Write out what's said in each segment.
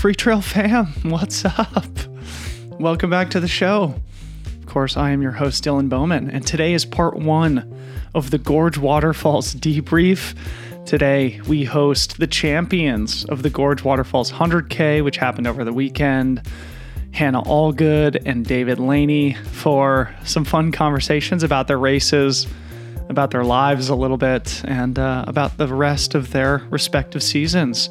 Freetrail fam, what's up? Welcome back to the show. Of course, I am your host, Dylan Bowman, and today is part one of the Gorge Waterfalls debrief. Today, we host the champions of the Gorge Waterfalls 100K, which happened over the weekend. Hannah Allgood and David Laney for some fun conversations about their races, about their lives a little bit, and uh, about the rest of their respective seasons.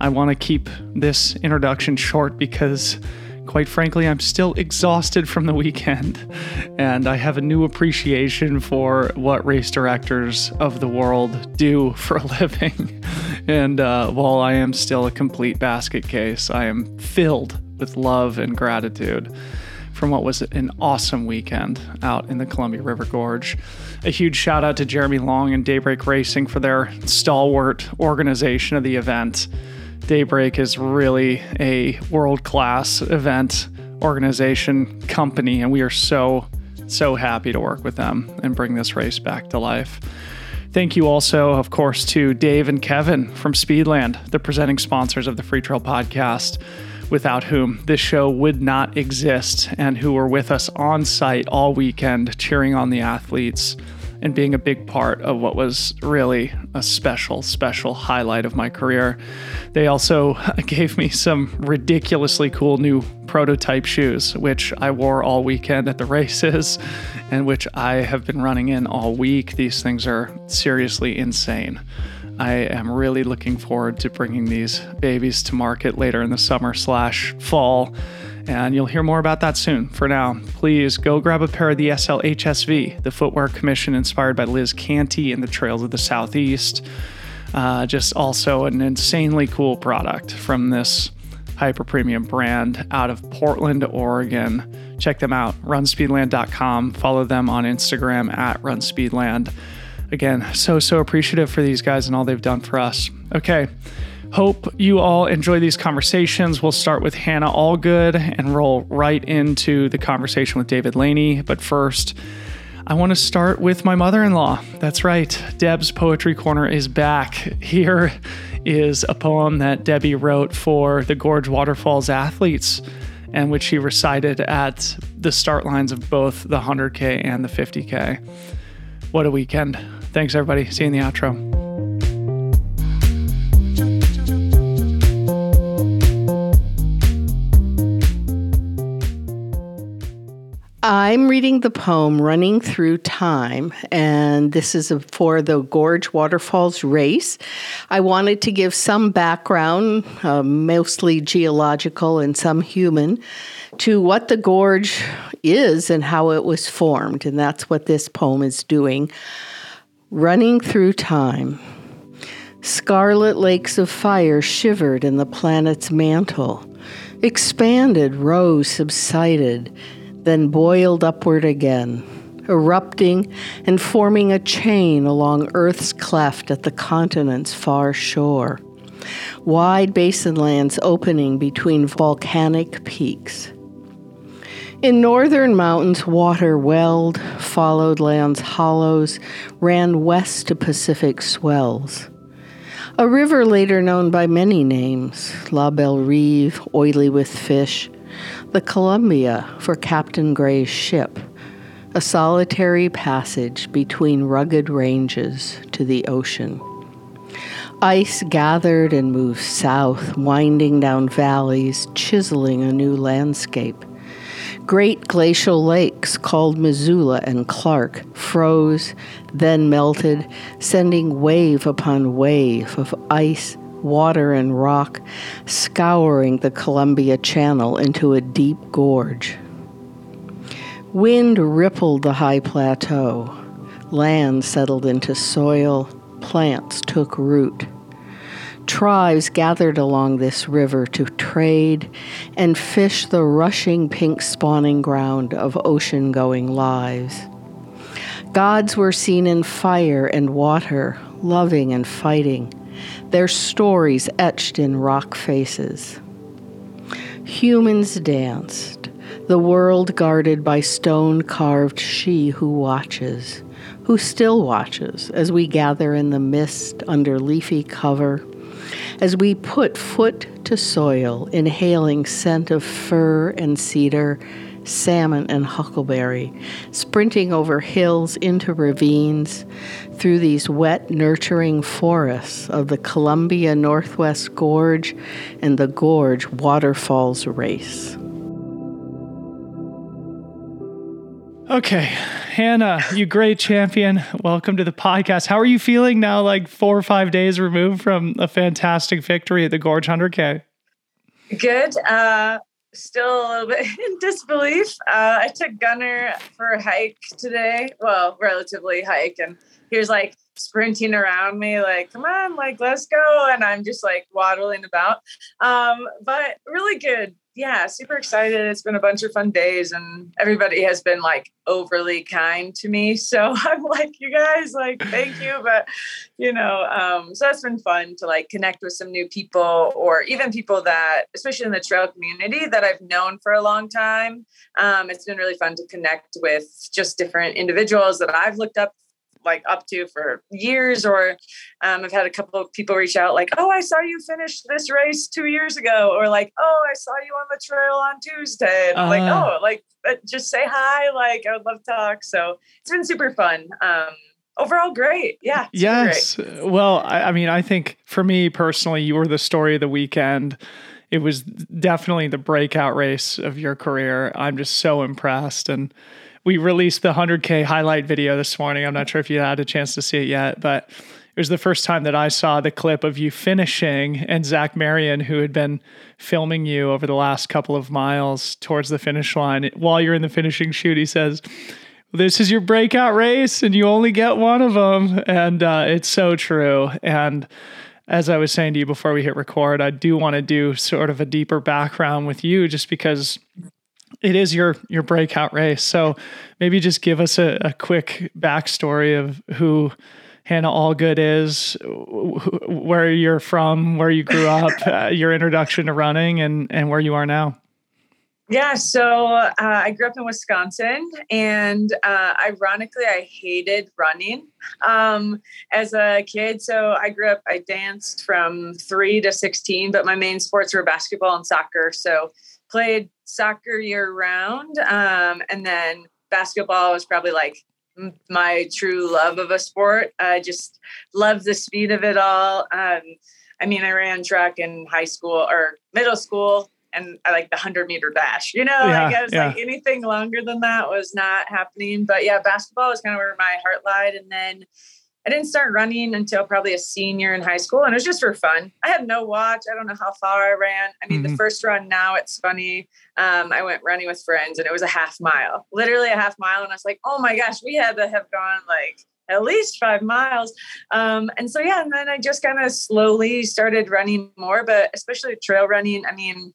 I want to keep this introduction short because, quite frankly, I'm still exhausted from the weekend, and I have a new appreciation for what race directors of the world do for a living. and uh, while I am still a complete basket case, I am filled with love and gratitude from what was an awesome weekend out in the Columbia River Gorge. A huge shout out to Jeremy Long and Daybreak Racing for their stalwart organization of the event. Daybreak is really a world class event organization company, and we are so, so happy to work with them and bring this race back to life. Thank you also, of course, to Dave and Kevin from Speedland, the presenting sponsors of the Freetrail podcast, without whom this show would not exist, and who were with us on site all weekend cheering on the athletes and being a big part of what was really a special, special highlight of my career. They also gave me some ridiculously cool new prototype shoes, which I wore all weekend at the races and which I have been running in all week. These things are seriously insane. I am really looking forward to bringing these babies to market later in the summer slash fall and you'll hear more about that soon. For now, please go grab a pair of the SLHSV, the footwear commission inspired by Liz Canty and the Trails of the Southeast. Uh, just also an insanely cool product from this hyper premium brand out of Portland, Oregon. Check them out, runspeedland.com. Follow them on Instagram at runspeedland. Again, so, so appreciative for these guys and all they've done for us. Okay. Hope you all enjoy these conversations. We'll start with Hannah Allgood and roll right into the conversation with David Laney. But first, I want to start with my mother in law. That's right, Deb's Poetry Corner is back. Here is a poem that Debbie wrote for the Gorge Waterfalls athletes and which she recited at the start lines of both the 100K and the 50K. What a weekend. Thanks, everybody. See you in the outro. I'm reading the poem Running Through Time, and this is for the Gorge Waterfalls race. I wanted to give some background, uh, mostly geological and some human, to what the gorge is and how it was formed, and that's what this poem is doing. Running Through Time. Scarlet lakes of fire shivered in the planet's mantle, expanded, rose, subsided then boiled upward again, erupting and forming a chain along Earth's cleft at the continent's far shore. Wide basinlands opening between volcanic peaks. In northern mountains, water welled, followed lands hollows, ran west to Pacific swells. A river later known by many names La Belle Rive, oily with fish, the Columbia for Captain Gray's ship, a solitary passage between rugged ranges to the ocean. Ice gathered and moved south, winding down valleys, chiseling a new landscape. Great glacial lakes called Missoula and Clark froze, then melted, sending wave upon wave of ice water and rock, scouring the Columbia Channel into a deep gorge. Wind rippled the high plateau. Land settled into soil. Plants took root. Tribes gathered along this river to trade and fish the rushing pink spawning ground of ocean going lives. Gods were seen in fire and water, loving and fighting their stories etched in rock faces. Humans danced, the world guarded by stone carved she who watches, who still watches as we gather in the mist under leafy cover, as we put foot to soil, inhaling scent of fir and cedar, salmon and huckleberry, sprinting over hills into ravines, through these wet, nurturing forests of the Columbia Northwest Gorge and the Gorge Waterfalls Race. Okay, Hannah, you great champion. Welcome to the podcast. How are you feeling now, like four or five days removed from a fantastic victory at the Gorge 100K? Good. Uh, still a little bit in disbelief. Uh, I took Gunner for a hike today. Well, relatively hike, and he was like sprinting around me, like, "Come on, like, let's go!" And I'm just like waddling about. Um, but really good yeah, super excited. It's been a bunch of fun days and everybody has been like overly kind to me. So I'm like, you guys, like, thank you. But, you know, um, so that's been fun to like connect with some new people or even people that, especially in the trail community that I've known for a long time. Um, it's been really fun to connect with just different individuals that I've looked up like up to for years or um, i've had a couple of people reach out like oh i saw you finish this race two years ago or like oh i saw you on the trail on tuesday. And uh, like uh-huh. oh like uh, just say hi like i would love to talk. So it's been super fun. Um, overall great. Yeah yes great. well I, I mean i think for me personally you were the story of the weekend. It was definitely the breakout race of your career. I'm just so impressed and we released the 100K highlight video this morning. I'm not sure if you had a chance to see it yet, but it was the first time that I saw the clip of you finishing and Zach Marion, who had been filming you over the last couple of miles towards the finish line. While you're in the finishing chute, he says, this is your breakout race and you only get one of them. And uh, it's so true. And as I was saying to you before we hit record, I do want to do sort of a deeper background with you just because it is your your breakout race. So maybe just give us a, a quick backstory of who Hannah Allgood is, where you're from, where you grew up, uh, your introduction to running, and and where you are now. Yeah, so uh, I grew up in Wisconsin, and uh, ironically, I hated running um, as a kid. So I grew up, I danced from three to 16, but my main sports were basketball and soccer. So played soccer year round. Um, and then basketball was probably like my true love of a sport. I just love the speed of it all. Um, I mean, I ran track in high school or middle school and I like the 100 meter dash, you know, yeah, I guess yeah. like anything longer than that was not happening. But yeah, basketball was kind of where my heart lied. And then I didn't start running until probably a senior in high school, and it was just for fun. I had no watch. I don't know how far I ran. I mean, mm-hmm. the first run now it's funny. Um, I went running with friends, and it was a half mile, literally a half mile, and I was like, oh my gosh, we had to have gone like at least five miles. Um, and so yeah, and then I just kind of slowly started running more, but especially trail running. I mean,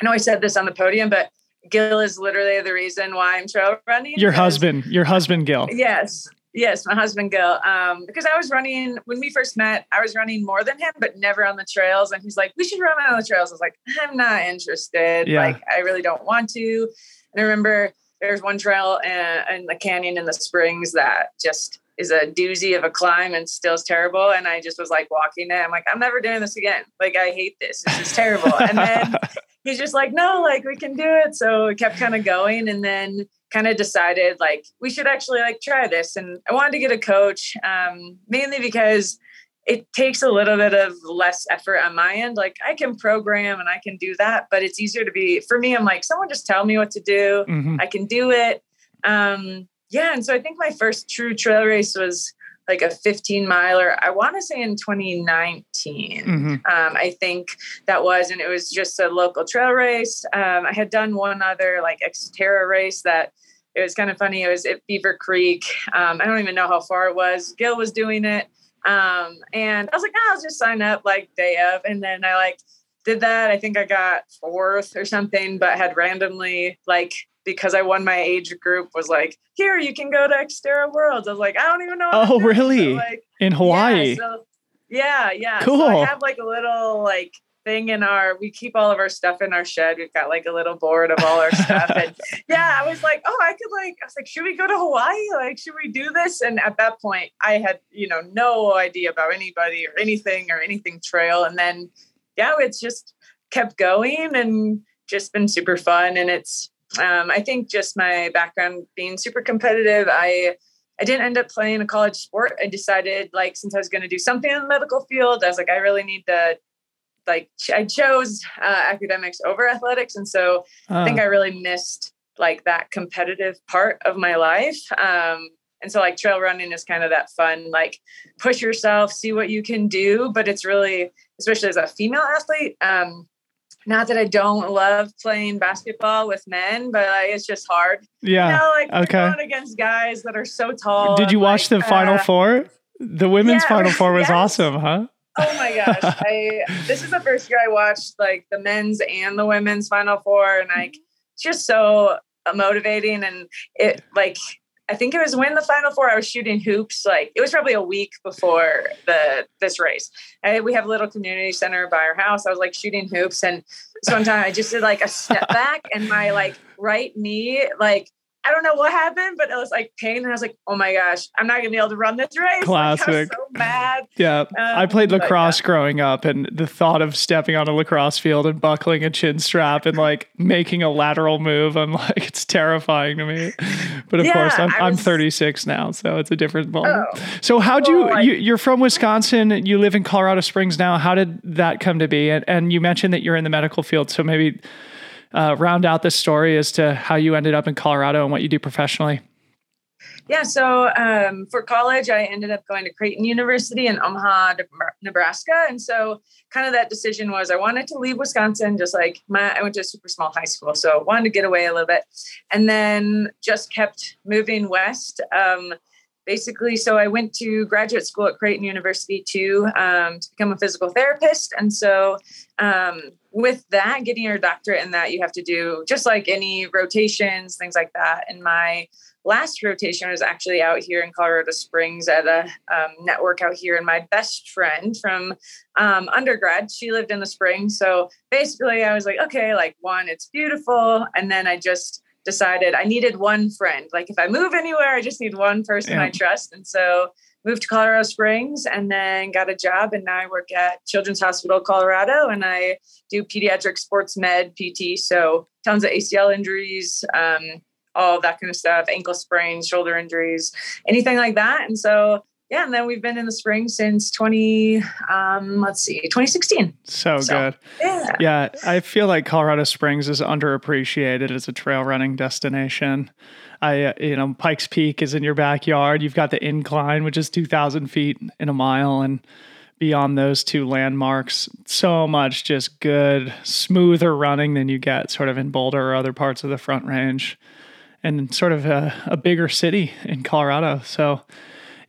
I know I said this on the podium, but Gil is literally the reason why I'm trail running. Your husband, your husband, Gil. Yes. Yes, my husband Gil. Um, because I was running when we first met, I was running more than him, but never on the trails. And he's like, "We should run on the trails." I was like, "I'm not interested. Yeah. Like, I really don't want to." And I remember there's one trail in, in the canyon in the springs that just is a doozy of a climb and still is terrible. And I just was like walking it. I'm like, I'm never doing this again. Like, I hate this. This is terrible. and then he's just like, no, like we can do it. So it kept kind of going. And then kind of decided like we should actually like try this and i wanted to get a coach um, mainly because it takes a little bit of less effort on my end like i can program and i can do that but it's easier to be for me i'm like someone just tell me what to do mm-hmm. i can do it um, yeah and so i think my first true trail race was like a 15 miler i want to say in 2019 mm-hmm. um, i think that was and it was just a local trail race um, i had done one other like xterra race that it was kind of funny. It was at Beaver Creek. Um, I don't even know how far it was. Gil was doing it. Um, and I was like, oh, I'll just sign up like day of. And then I like did that. I think I got fourth or something, but had randomly like because I won my age group was like, here you can go to Xterra Worlds. I was like, I don't even know. Oh, really? So, like, In Hawaii? Yeah, so, yeah, yeah. Cool. So I have like a little like thing in our we keep all of our stuff in our shed we've got like a little board of all our stuff and yeah i was like oh i could like i was like should we go to hawaii like should we do this and at that point i had you know no idea about anybody or anything or anything trail and then yeah it's just kept going and just been super fun and it's um, i think just my background being super competitive i I didn't end up playing a college sport. I decided, like, since I was going to do something in the medical field, I was like, I really need to like I chose uh, academics over athletics, and so. I think I really missed like that competitive part of my life. Um, and so like trail running is kind of that fun, like push yourself, see what you can do. But it's really, especially as a female athlete, um, not that I don't love playing basketball with men, but like, it's just hard. Yeah. You know, like okay. going against guys that are so tall. Did you watch like, the Final uh, Four? The women's yeah, Final Four was yes. awesome, huh? Oh my gosh. I this is the first year I watched like the men's and the women's final four and like it's just so motivating and it like I think it was when the final four I was shooting hoops like it was probably a week before the this race. I, we have a little community center by our house. I was like shooting hoops and time I just did like a step back and my like right knee like I don't know what happened, but it was like pain. And I was like, oh my gosh, I'm not going to be able to run this race. Classic. Like, so mad. Yeah. Um, I played lacrosse yeah. growing up, and the thought of stepping on a lacrosse field and buckling a chin strap and like making a lateral move, I'm like, it's terrifying to me. But of yeah, course, I'm, was, I'm 36 now, so it's a different moment. Oh, so, how'd you, like, you, you're from Wisconsin, you live in Colorado Springs now. How did that come to be? And, and you mentioned that you're in the medical field. So, maybe uh, round out this story as to how you ended up in Colorado and what you do professionally. Yeah, so um, for college, I ended up going to Creighton University in Omaha, Nebraska, and so kind of that decision was I wanted to leave Wisconsin, just like my I went to a super small high school, so wanted to get away a little bit, and then just kept moving west. Um, basically, so I went to graduate school at Creighton University too um, to become a physical therapist, and so um, with that, getting your doctorate in that, you have to do just like any rotations, things like that. And my last rotation was actually out here in Colorado Springs at a um, network out here. And my best friend from um, undergrad, she lived in the spring. So basically, I was like, okay, like one, it's beautiful. And then I just decided I needed one friend. Like if I move anywhere, I just need one person yeah. I trust. And so moved to Colorado Springs and then got a job. And now I work at Children's Hospital Colorado and I do pediatric sports med PT. So tons of ACL injuries, um, all that kind of stuff, ankle sprains, shoulder injuries, anything like that. And so yeah, and then we've been in the spring since 20, um, let's see, 2016. So, so, good. Yeah. Yeah. I feel like Colorado Springs is underappreciated as a trail running destination. I, uh, you know, Pikes Peak is in your backyard. You've got the incline, which is 2,000 feet in a mile. And beyond those two landmarks, so much just good, smoother running than you get sort of in Boulder or other parts of the Front Range and sort of a, a bigger city in Colorado. So,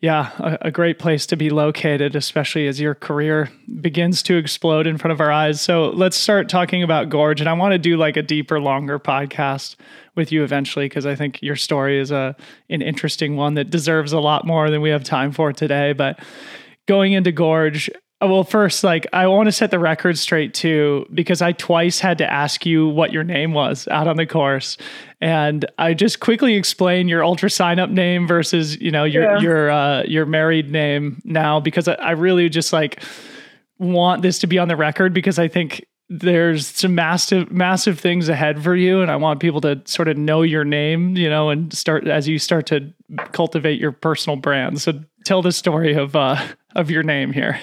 yeah, a, a, great place to be located, especially as your career begins to explode in front of our eyes. So let's start talking about Gorge. And I want to do like a deeper, longer podcast with you eventually because I think your story is a an interesting one that deserves a lot more than we have time for today. But going into Gorge, well, first, like I want to set the record straight too, because I twice had to ask you what your name was out on the course, and I just quickly explain your ultra sign up name versus you know your yeah. your uh, your married name now, because I, I really just like want this to be on the record because I think there's some massive massive things ahead for you and i want people to sort of know your name you know and start as you start to cultivate your personal brand. So tell the story of uh of your name here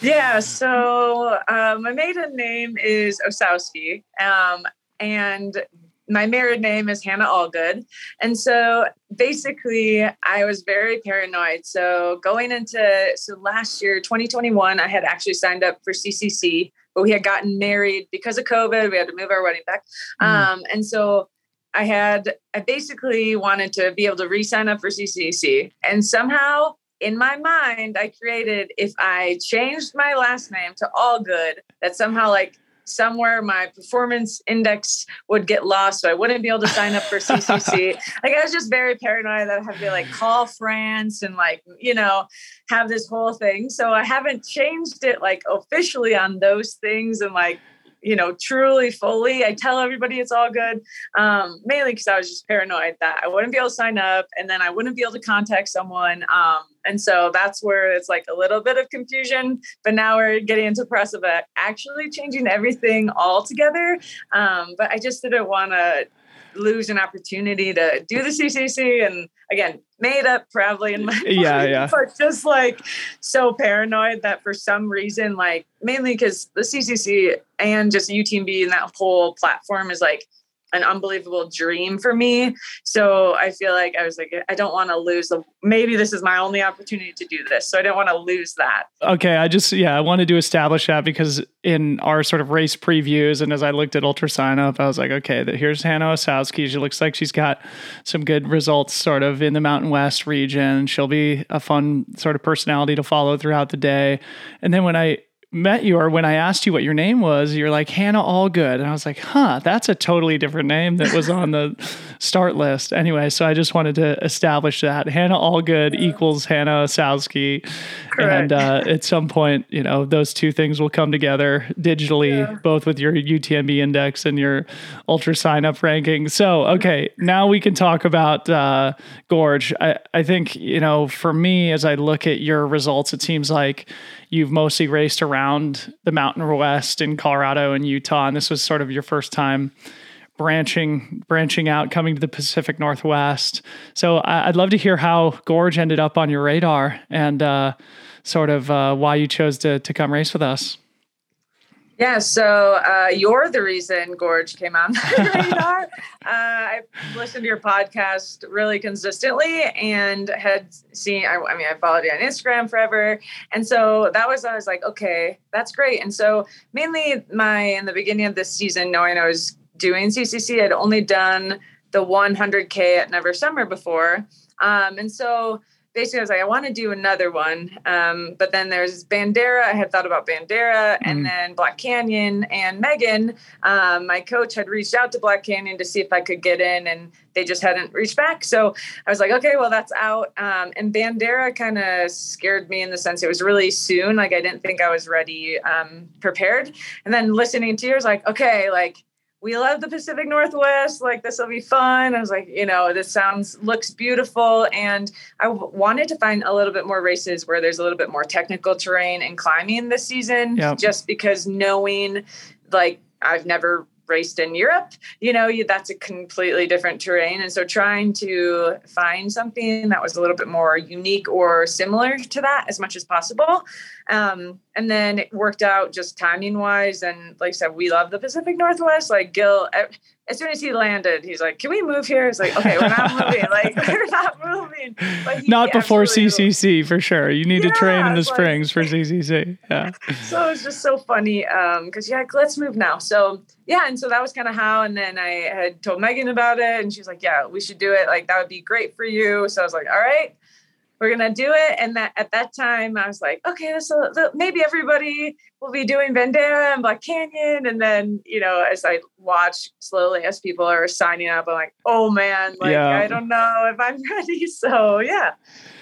yeah, so uh, my maiden name is Osowski, um, and my married name is Hannah Allgood. And so basically, I was very paranoid. So going into so last year, 2021, I had actually signed up for CCC, but we had gotten married because of COVID. We had to move our wedding back, mm. um, and so. I had, I basically wanted to be able to re sign up for CCC. And somehow in my mind, I created if I changed my last name to Allgood, that somehow like somewhere my performance index would get lost so i wouldn't be able to sign up for ccc like i was just very paranoid that i had to like call france and like you know have this whole thing. So i haven't changed it like officially on those things and like you know, truly fully. I tell everybody it's all good, um, mainly because I was just paranoid that I wouldn't be able to sign up and then I wouldn't be able to contact someone. Um, and so that's where it's like a little bit of confusion. But now we're getting into process of actually changing everything all together. Um, but I just didn't want to lose an opportunity to do the CCC and again made up probably in my yeah mind, yeah. but just like so paranoid that for some reason like mainly because the CCC and just UTMB and that whole platform is like an unbelievable dream for me. So I feel like I was like, I don't want to lose the, maybe this is my only opportunity to do this. So I don't want to lose that. Okay. I just, yeah, I wanted to establish that because in our sort of race previews and as I looked at Ultra Sign Up, I was like, okay, here's Hannah Osowski. She looks like she's got some good results sort of in the Mountain West region. She'll be a fun sort of personality to follow throughout the day. And then when I, met you or when I asked you what your name was, you're like Hannah Allgood. And I was like, huh, that's a totally different name that was on the start list. Anyway, so I just wanted to establish that Hannah Allgood equals Hannah Osowski. And uh, at some point, you know, those two things will come together digitally, yeah. both with your UTMB index and your ultra sign up ranking. So, okay, now we can talk about uh, Gorge. I, I think, you know, for me, as I look at your results, it seems like you've mostly raced around the Mountain West in Colorado and Utah, and this was sort of your first time branching branching out, coming to the Pacific Northwest. So I'd love to hear how Gorge ended up on your radar and uh, sort of uh, why you chose to to come race with us. Yeah, so uh, you're the reason Gorge came on the radar. uh, I listened to your podcast really consistently and had seen, I, I, mean, I followed you on Instagram forever. And so that was, I was like, okay, that's great. And so mainly my, in the beginning of this season, knowing I was doing CCC, I'd only done the 100K at Never Summer before. Um, and so basically I was like, I want to do another one. Um, but then there's Bandera. I had thought about Bandera and mm. then Black Canyon and Megan. Um, my coach had reached out to Black Canyon to see if I could get in and they just hadn't reached back. So I was like, okay, well, that's out. Um, and Bandera kind of scared me in the sense it was really soon. Like I didn't think I was ready, um, prepared. And then listening to yours, like, okay, like, we love the Pacific Northwest. Like this will be fun. I was like, you know, this sounds looks beautiful, and I w- wanted to find a little bit more races where there's a little bit more technical terrain and climbing this season. Yep. Just because knowing, like, I've never raced in Europe, you know, you, that's a completely different terrain. And so trying to find something that was a little bit more unique or similar to that as much as possible. Um, and then it worked out just timing wise. And like I said, we love the Pacific Northwest. Like Gil, as soon as he landed, he's like, "Can we move here?" It's like, "Okay, we're not moving. Like, we're not moving." not before CCC for sure. You need yeah, to train in the springs like, for CCC. Yeah. So it's just so funny because um, yeah, let's move now. So yeah, and so that was kind of how. And then I had told Megan about it, and she was like, "Yeah, we should do it. Like that would be great for you." So I was like, "All right." We're gonna do it. And that at that time, I was like, okay, so maybe everybody will be doing Bandera and Black Canyon. And then, you know, as I watch slowly as people are signing up, I'm like, oh man, like yeah. I don't know if I'm ready. So yeah,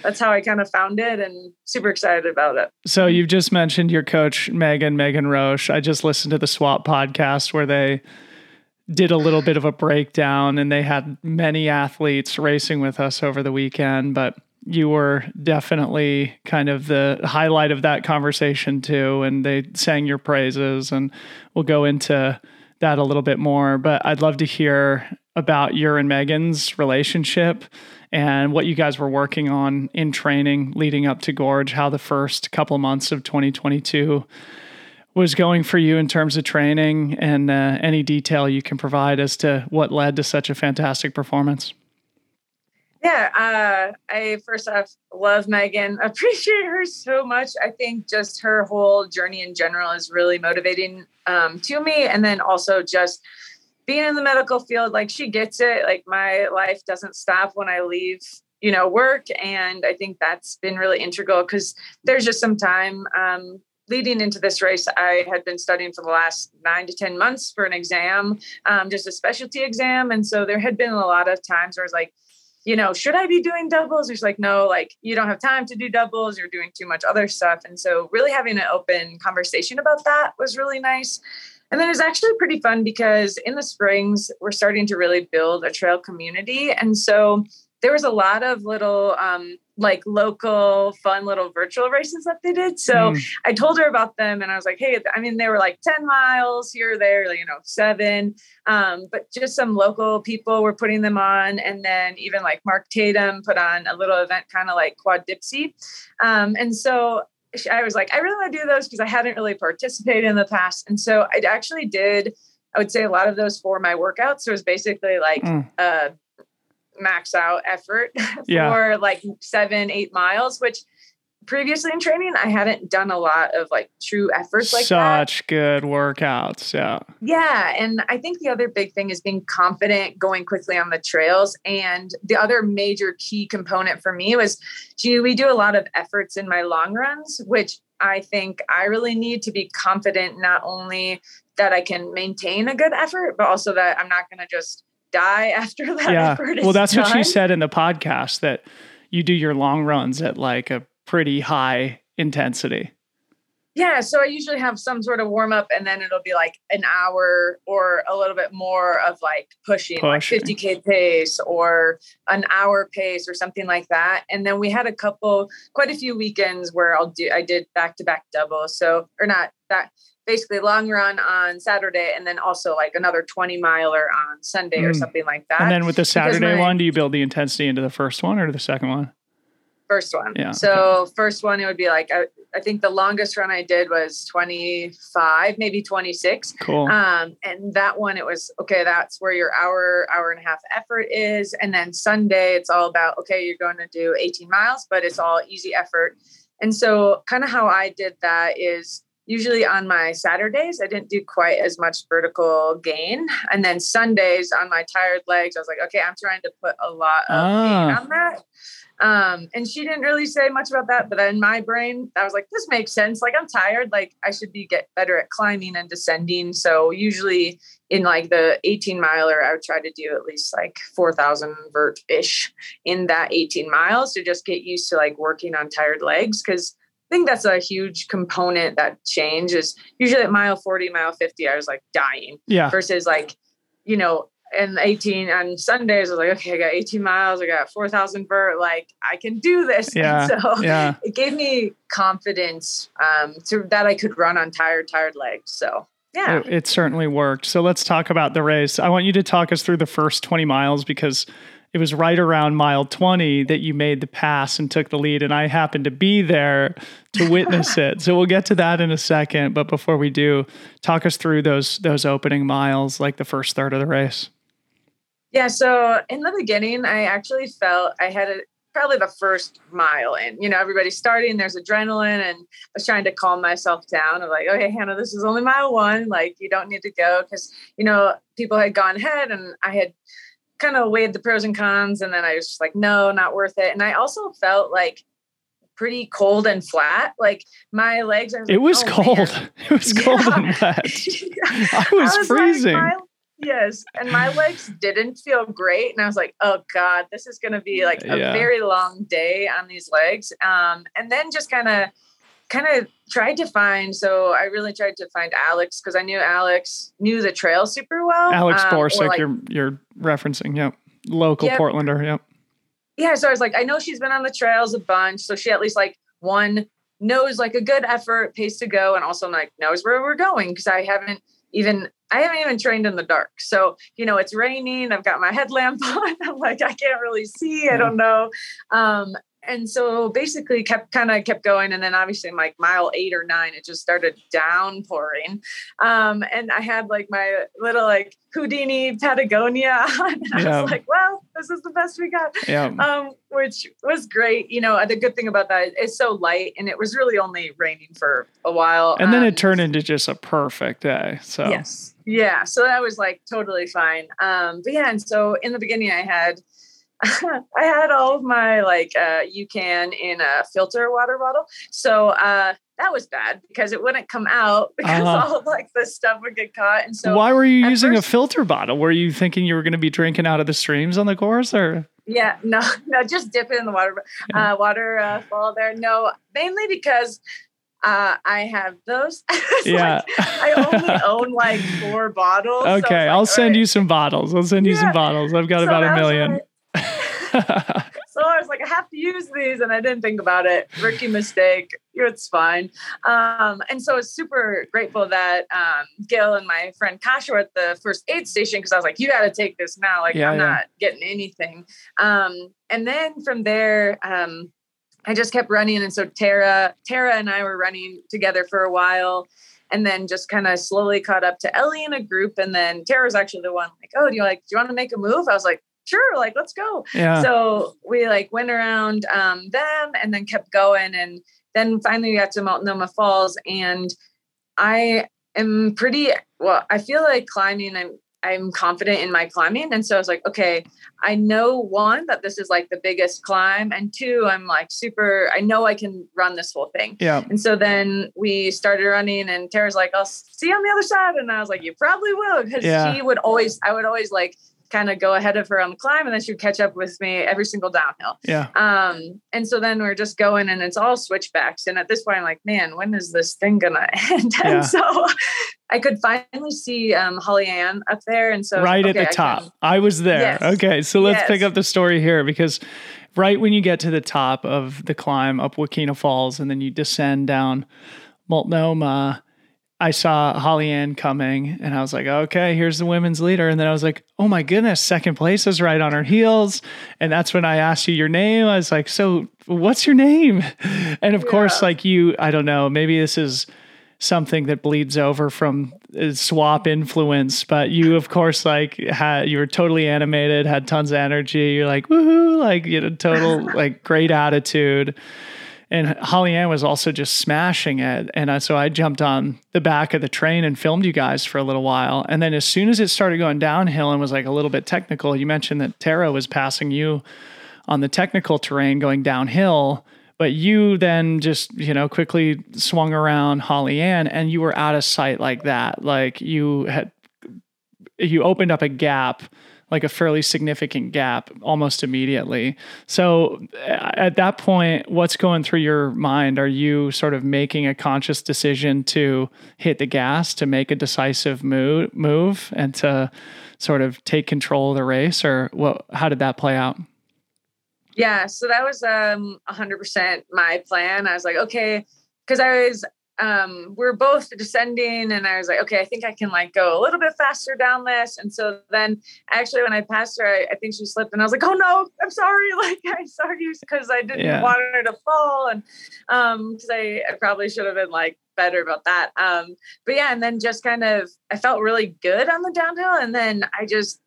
that's how I kind of found it and super excited about it. So you've just mentioned your coach Megan, Megan Roche. I just listened to the Swap podcast where they did a little bit of a breakdown and they had many athletes racing with us over the weekend, but you were definitely kind of the highlight of that conversation too and they sang your praises and we'll go into that a little bit more but i'd love to hear about your and megan's relationship and what you guys were working on in training leading up to gorge how the first couple months of 2022 was going for you in terms of training and uh, any detail you can provide as to what led to such a fantastic performance yeah, uh, I first off love Megan. Appreciate her so much. I think just her whole journey in general is really motivating um, to me, and then also just being in the medical field. Like she gets it. Like my life doesn't stop when I leave, you know, work, and I think that's been really integral because there's just some time um, leading into this race, I had been studying for the last nine to 10 months for an exam, um, just a specialty exam. And so there had been a lot of times where I was like, you know, should I be doing doubles? There's like, no, like you don't have time to do doubles. You're doing too much other stuff. And so really having an open conversation about that was really nice. And then it was actually pretty fun because in the springs, we're starting to really build a trail community. And so there was a lot of little um, like local fun little virtual races that they did. So mm. I told her about them and I was like, hey, I mean, they were like 10 miles here or there, you know, seven. Um, but just some local people were putting them on. And then even like Mark Tatum put on a little event kind of like Quad Dipsea. Um, and so I was like, I really want to do those because I hadn't really participated in the past. And so I actually did, I would say a lot of those for my workouts. So it was basically like mm. uh, max out effort for yeah. like seven, eight miles, which previously in training, I hadn't done a lot of like true efforts like Such that. good workouts. Yeah. Yeah. And I think the other big thing is being confident going quickly on the trails. And the other major key component for me was do we do a lot of efforts in my long runs, which I think I really need to be confident not only that I can maintain a good effort, but also that I'm not going to just die after that yeah. well, that's done. what she said in the podcast that you do your long runs at like a pretty high intensity. Yeah, so I usually have some sort of warm up, and then it'll be like an hour or a little bit more of like pushing, pushing. like 50k pace or an hour pace or something like that. And then we had a couple, quite a few weekends where I'll do, I did back to back double. So, or not that basically long run on Saturday and then also like another 20 miler on Sunday mm. or something like that. And then with the Saturday my, one, do you build the intensity into the first one or the second one? First one. Yeah. So okay. first one, it would be like, I, I, think the longest run I did was 25, maybe 26. Cool. Um, and that one, it was, okay, that's where your hour, hour and a half effort is. And then Sunday, it's all about, okay, you're going to do 18 miles, but it's all easy effort. And so kind of how I did that is usually on my Saturdays, I didn't do quite as much vertical gain. And then Sundays on my tired legs, I was like, okay, I'm trying to put a lot of ah. gain on that. Um, and she didn't really say much about that, but in my brain, I was like, this makes sense. Like I'm tired, like I should be get better at climbing and descending. So usually in like the 18 miler, I would try to do at least like 4,000 vert ish in that 18 miles to just get used to like working on tired legs. Cause I think that's a huge component that change is usually at mile 40, mile 50, I was like dying. Yeah. Versus like, you know, and 18 on Sundays, I was like, okay, I got 18 miles, I got 4,000 vert, like I can do this. Yeah. And so yeah. it gave me confidence um, to that I could run on tired, tired legs. So yeah. It, it certainly worked. So let's talk about the race. I want you to talk us through the first 20 miles because it was right around mile 20 that you made the pass and took the lead and i happened to be there to witness it so we'll get to that in a second but before we do talk us through those those opening miles like the first third of the race yeah so in the beginning i actually felt i had a probably the first mile and You know, everybody's starting, there's adrenaline, and I was trying to calm myself down. I'm like, okay, Hannah, this is only mile one. Like, you don't need to go because, you know, people had gone ahead and I had kind of weighed the pros and cons and then I was just like, no, not worth it. And I also felt like pretty cold and flat. Like my legs are. It was oh, cold. It was cold and wet. I was, I was freezing. Like, my, yes. And my legs didn't feel great. And I was like, oh God, this is going to be like a yeah. very long day on these legs. Um, and then just kind of kind of tried to find so i really tried to find alex because i knew alex knew the trail super well alex um, borsig like, you're you're referencing yep local yep. portlander yep yeah so i was like i know she's been on the trails a bunch so she at least like one knows like a good effort pace to go and also like knows where we're going because i haven't even I haven't even trained in the dark. So, you know, it's raining. I've got my headlamp on. I'm like, I can't really see. I don't know. Um, and so basically kept kind of kept going and then obviously like mile eight or nine it just started downpouring. Um, and i had like my little like houdini patagonia and i yeah. was like well this is the best we got. Yeah. um, which was great you know the good thing about that it's so light and it was really only raining for a while and then um, it turned into just a perfect day so. Yes. Yeah so that was like totally fine. Um, but yeah and so in the beginning i had I had all of my like uh can in a filter water bottle. So uh that was bad because it wouldn't come out because uh-huh. all of, like the stuff would get caught. And so why were you using first, a filter bottle? Were you thinking you were going to be drinking out of the streams on the course or? Yeah, no, no, just dip it in the water, yeah. uh, water uh, fall there. No, mainly because uh, I have those. yeah. Like, I only own like four bottles. Okay, so like, I'll send right. you some bottles. I'll send you yeah. some bottles. I've got so about a million. so I was like, I have to use these, and I didn't think about it. Rookie mistake. It's fine. Um, and so I was super grateful that um, Gil and my friend Kasha were at the first aid station because I was like, you got to take this now. Like, yeah, I'm yeah. not getting anything. Um, and then from there, um, I just kept running. And so Tara, Tara and I were running together for a while and then just kind of slowly caught up to Ellie in a group. And then Tara's actually the one like, oh, do you like, do you want to make a move? I was like, sure, like, let's go. Yeah. So we like went around um, them and then kept going. And then finally we got to Multnomah Falls. And I am pretty, well, I feel like climbing, I'm I'm confident in my climbing. And so I was like, okay, I know one, that this is like the biggest climb. And two, I'm like super, I know I can run this whole thing. Yeah. And so then we started running and Tara's like, I'll see you on the other side. And I was like, you probably will. Cause yeah. she would always, I would always like kind of go ahead of her on the climb and then she would catch up with me every single downhill. Yeah. Um, and so then we're just going and it's all switchbacks. And at this point, I'm like, man, when is this thing gonna end? Yeah. And so I could finally see um, Holly Ann up there. And so right okay, at the top, I, I was there. Yes. Okay. So let's yes. pick up the story here because right when you get to the top of the climb up Wahkeena Falls and then you descend down Multnomah, I saw Holly Ann coming and I was like, okay, here's the women's leader. And then I was like, oh my goodness, second place is right on her heels. And that's when I asked you your name. I was like, so what's your name? And of yeah. course, like you, I don't know, maybe this is something that bleeds over from uh, swap influence, but you, of course, like had, you were totally animated, had tons of energy. You're like, woohoo, like, you know, total, like great attitude and Holly Ann was also just smashing it. And I, so I jumped on the back of the train and filmed you guys for a little while. And then as soon as it started going downhill and was like a little bit technical, you mentioned that Tara was passing you on the technical terrain going downhill. But you then just, you know, quickly swung around Holly Ann and you were out of sight like that. Like you had, you opened up a gap like a fairly significant gap almost immediately. So at that point, what's going through your mind? Are you sort of making a conscious decision to hit the gas, to make a decisive move, move and to sort of take control of the race or what, how did that play out? Yeah, so that was um 100% my plan. I was like, okay, because I was um, we're both descending and I was like, okay, I think I can like go a little bit faster down this. And so then actually when I passed her, I, I think she slipped and I was like, oh no, I'm sorry. Like I'm sorry because I didn't yeah. want her to fall. And um, cause I, I probably should have been like better about that. Um, but yeah, and then just kind of, I felt really good on the downhill. And then I just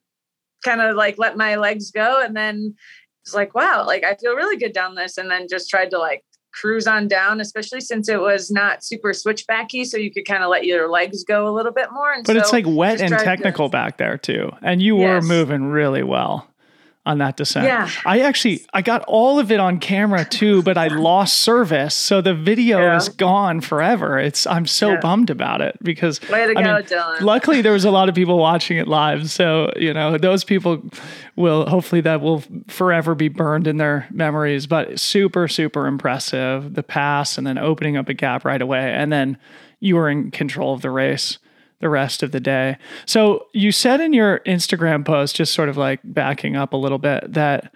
kind of like let my legs go. And then it's like, wow, like I feel really good down this. And then just tried to like cruise on down, especially since it was not super switchbacky, so you could kind of let your legs go a little bit more. And but so it's like wet and technical to, back there too, and you yes. were moving really well on that descent. Yeah. I actually I got all of it on camera too, but I lost service. So the video yeah. is gone forever. It's I'm so yeah. bummed about it because Way to I go, mean, Dylan. Luckily there was a lot of people watching it live. So, you know, those people will hopefully that will forever be burned in their memories. But super, super impressive. The pass and then opening up a gap right away. And then you were in control of the race the rest of the day. So you said in your Instagram post, just sort of like backing up a little bit, that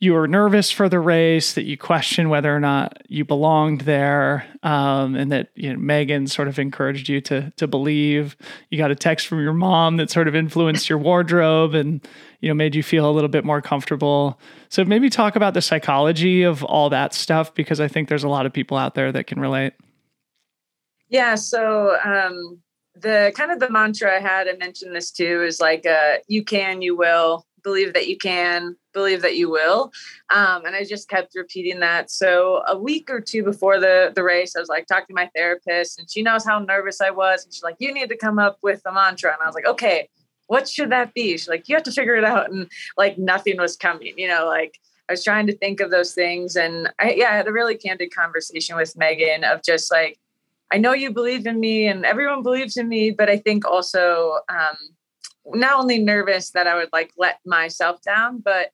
you were nervous for the race, that you questioned whether or not you belonged there, um, and that you know Megan sort of encouraged you to to believe. You got a text from your mom that sort of influenced your wardrobe and you know made you feel a little bit more comfortable. So maybe talk about the psychology of all that stuff because I think there's a lot of people out there that can relate. Yeah. So um, the kind of the mantra I had, I mentioned this too, is like, uh, you can, you will, believe that you can, believe that you will. Um, and I just kept repeating that. So a week or two before the, the race, I was like talking to my therapist and she knows how nervous I was. And she's like, you need to come up with a mantra. And I was like, okay, what should that be? She's like, you have to figure it out. And like nothing was coming, you know, like I was trying to think of those things. And I, yeah, I had a really candid conversation with Megan of just like, I know you believe in me and everyone believes in me, but I think also um, not only nervous that I would like let myself down, but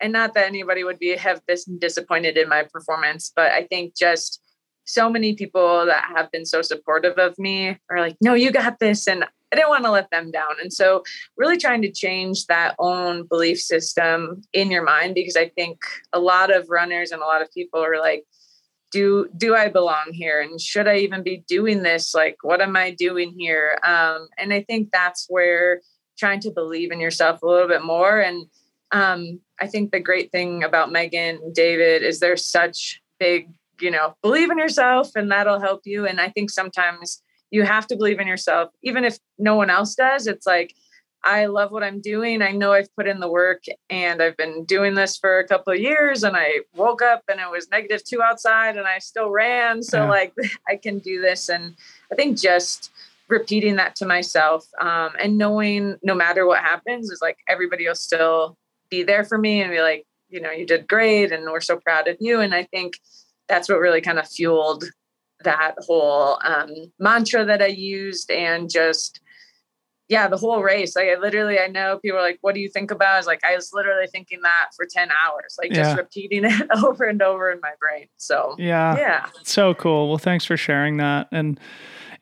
and not that anybody would be have been disappointed in my performance, but I think just so many people that have been so supportive of me are like, no, you got this. And I didn't want to let them down. And so really trying to change that own belief system in your mind, because I think a lot of runners and a lot of people are like, do do I belong here? And should I even be doing this? Like, what am I doing here? Um, and I think that's where trying to believe in yourself a little bit more. And um, I think the great thing about Megan and David is they're such big you know, believe in yourself and that'll help you. And I think sometimes you have to believe in yourself, even if no one else does. It's like, I love what I'm doing. I know I've put in the work and I've been doing this for a couple of years and I woke up and it was negative two outside and I still ran. So, yeah. like, I can do this. And I think just repeating that to myself um, and knowing no matter what happens is like everybody will still be there for me and be like, you know, you did great and we're so proud of you. And I think that's what really kind of fueled that whole um, mantra that I used and just yeah, the whole race. Like I literally, I know people are like, "What do you think about?" I was like, I was literally thinking that for ten hours, like just yeah. repeating it over and over in my brain. So yeah, yeah, so cool. Well, thanks for sharing that. And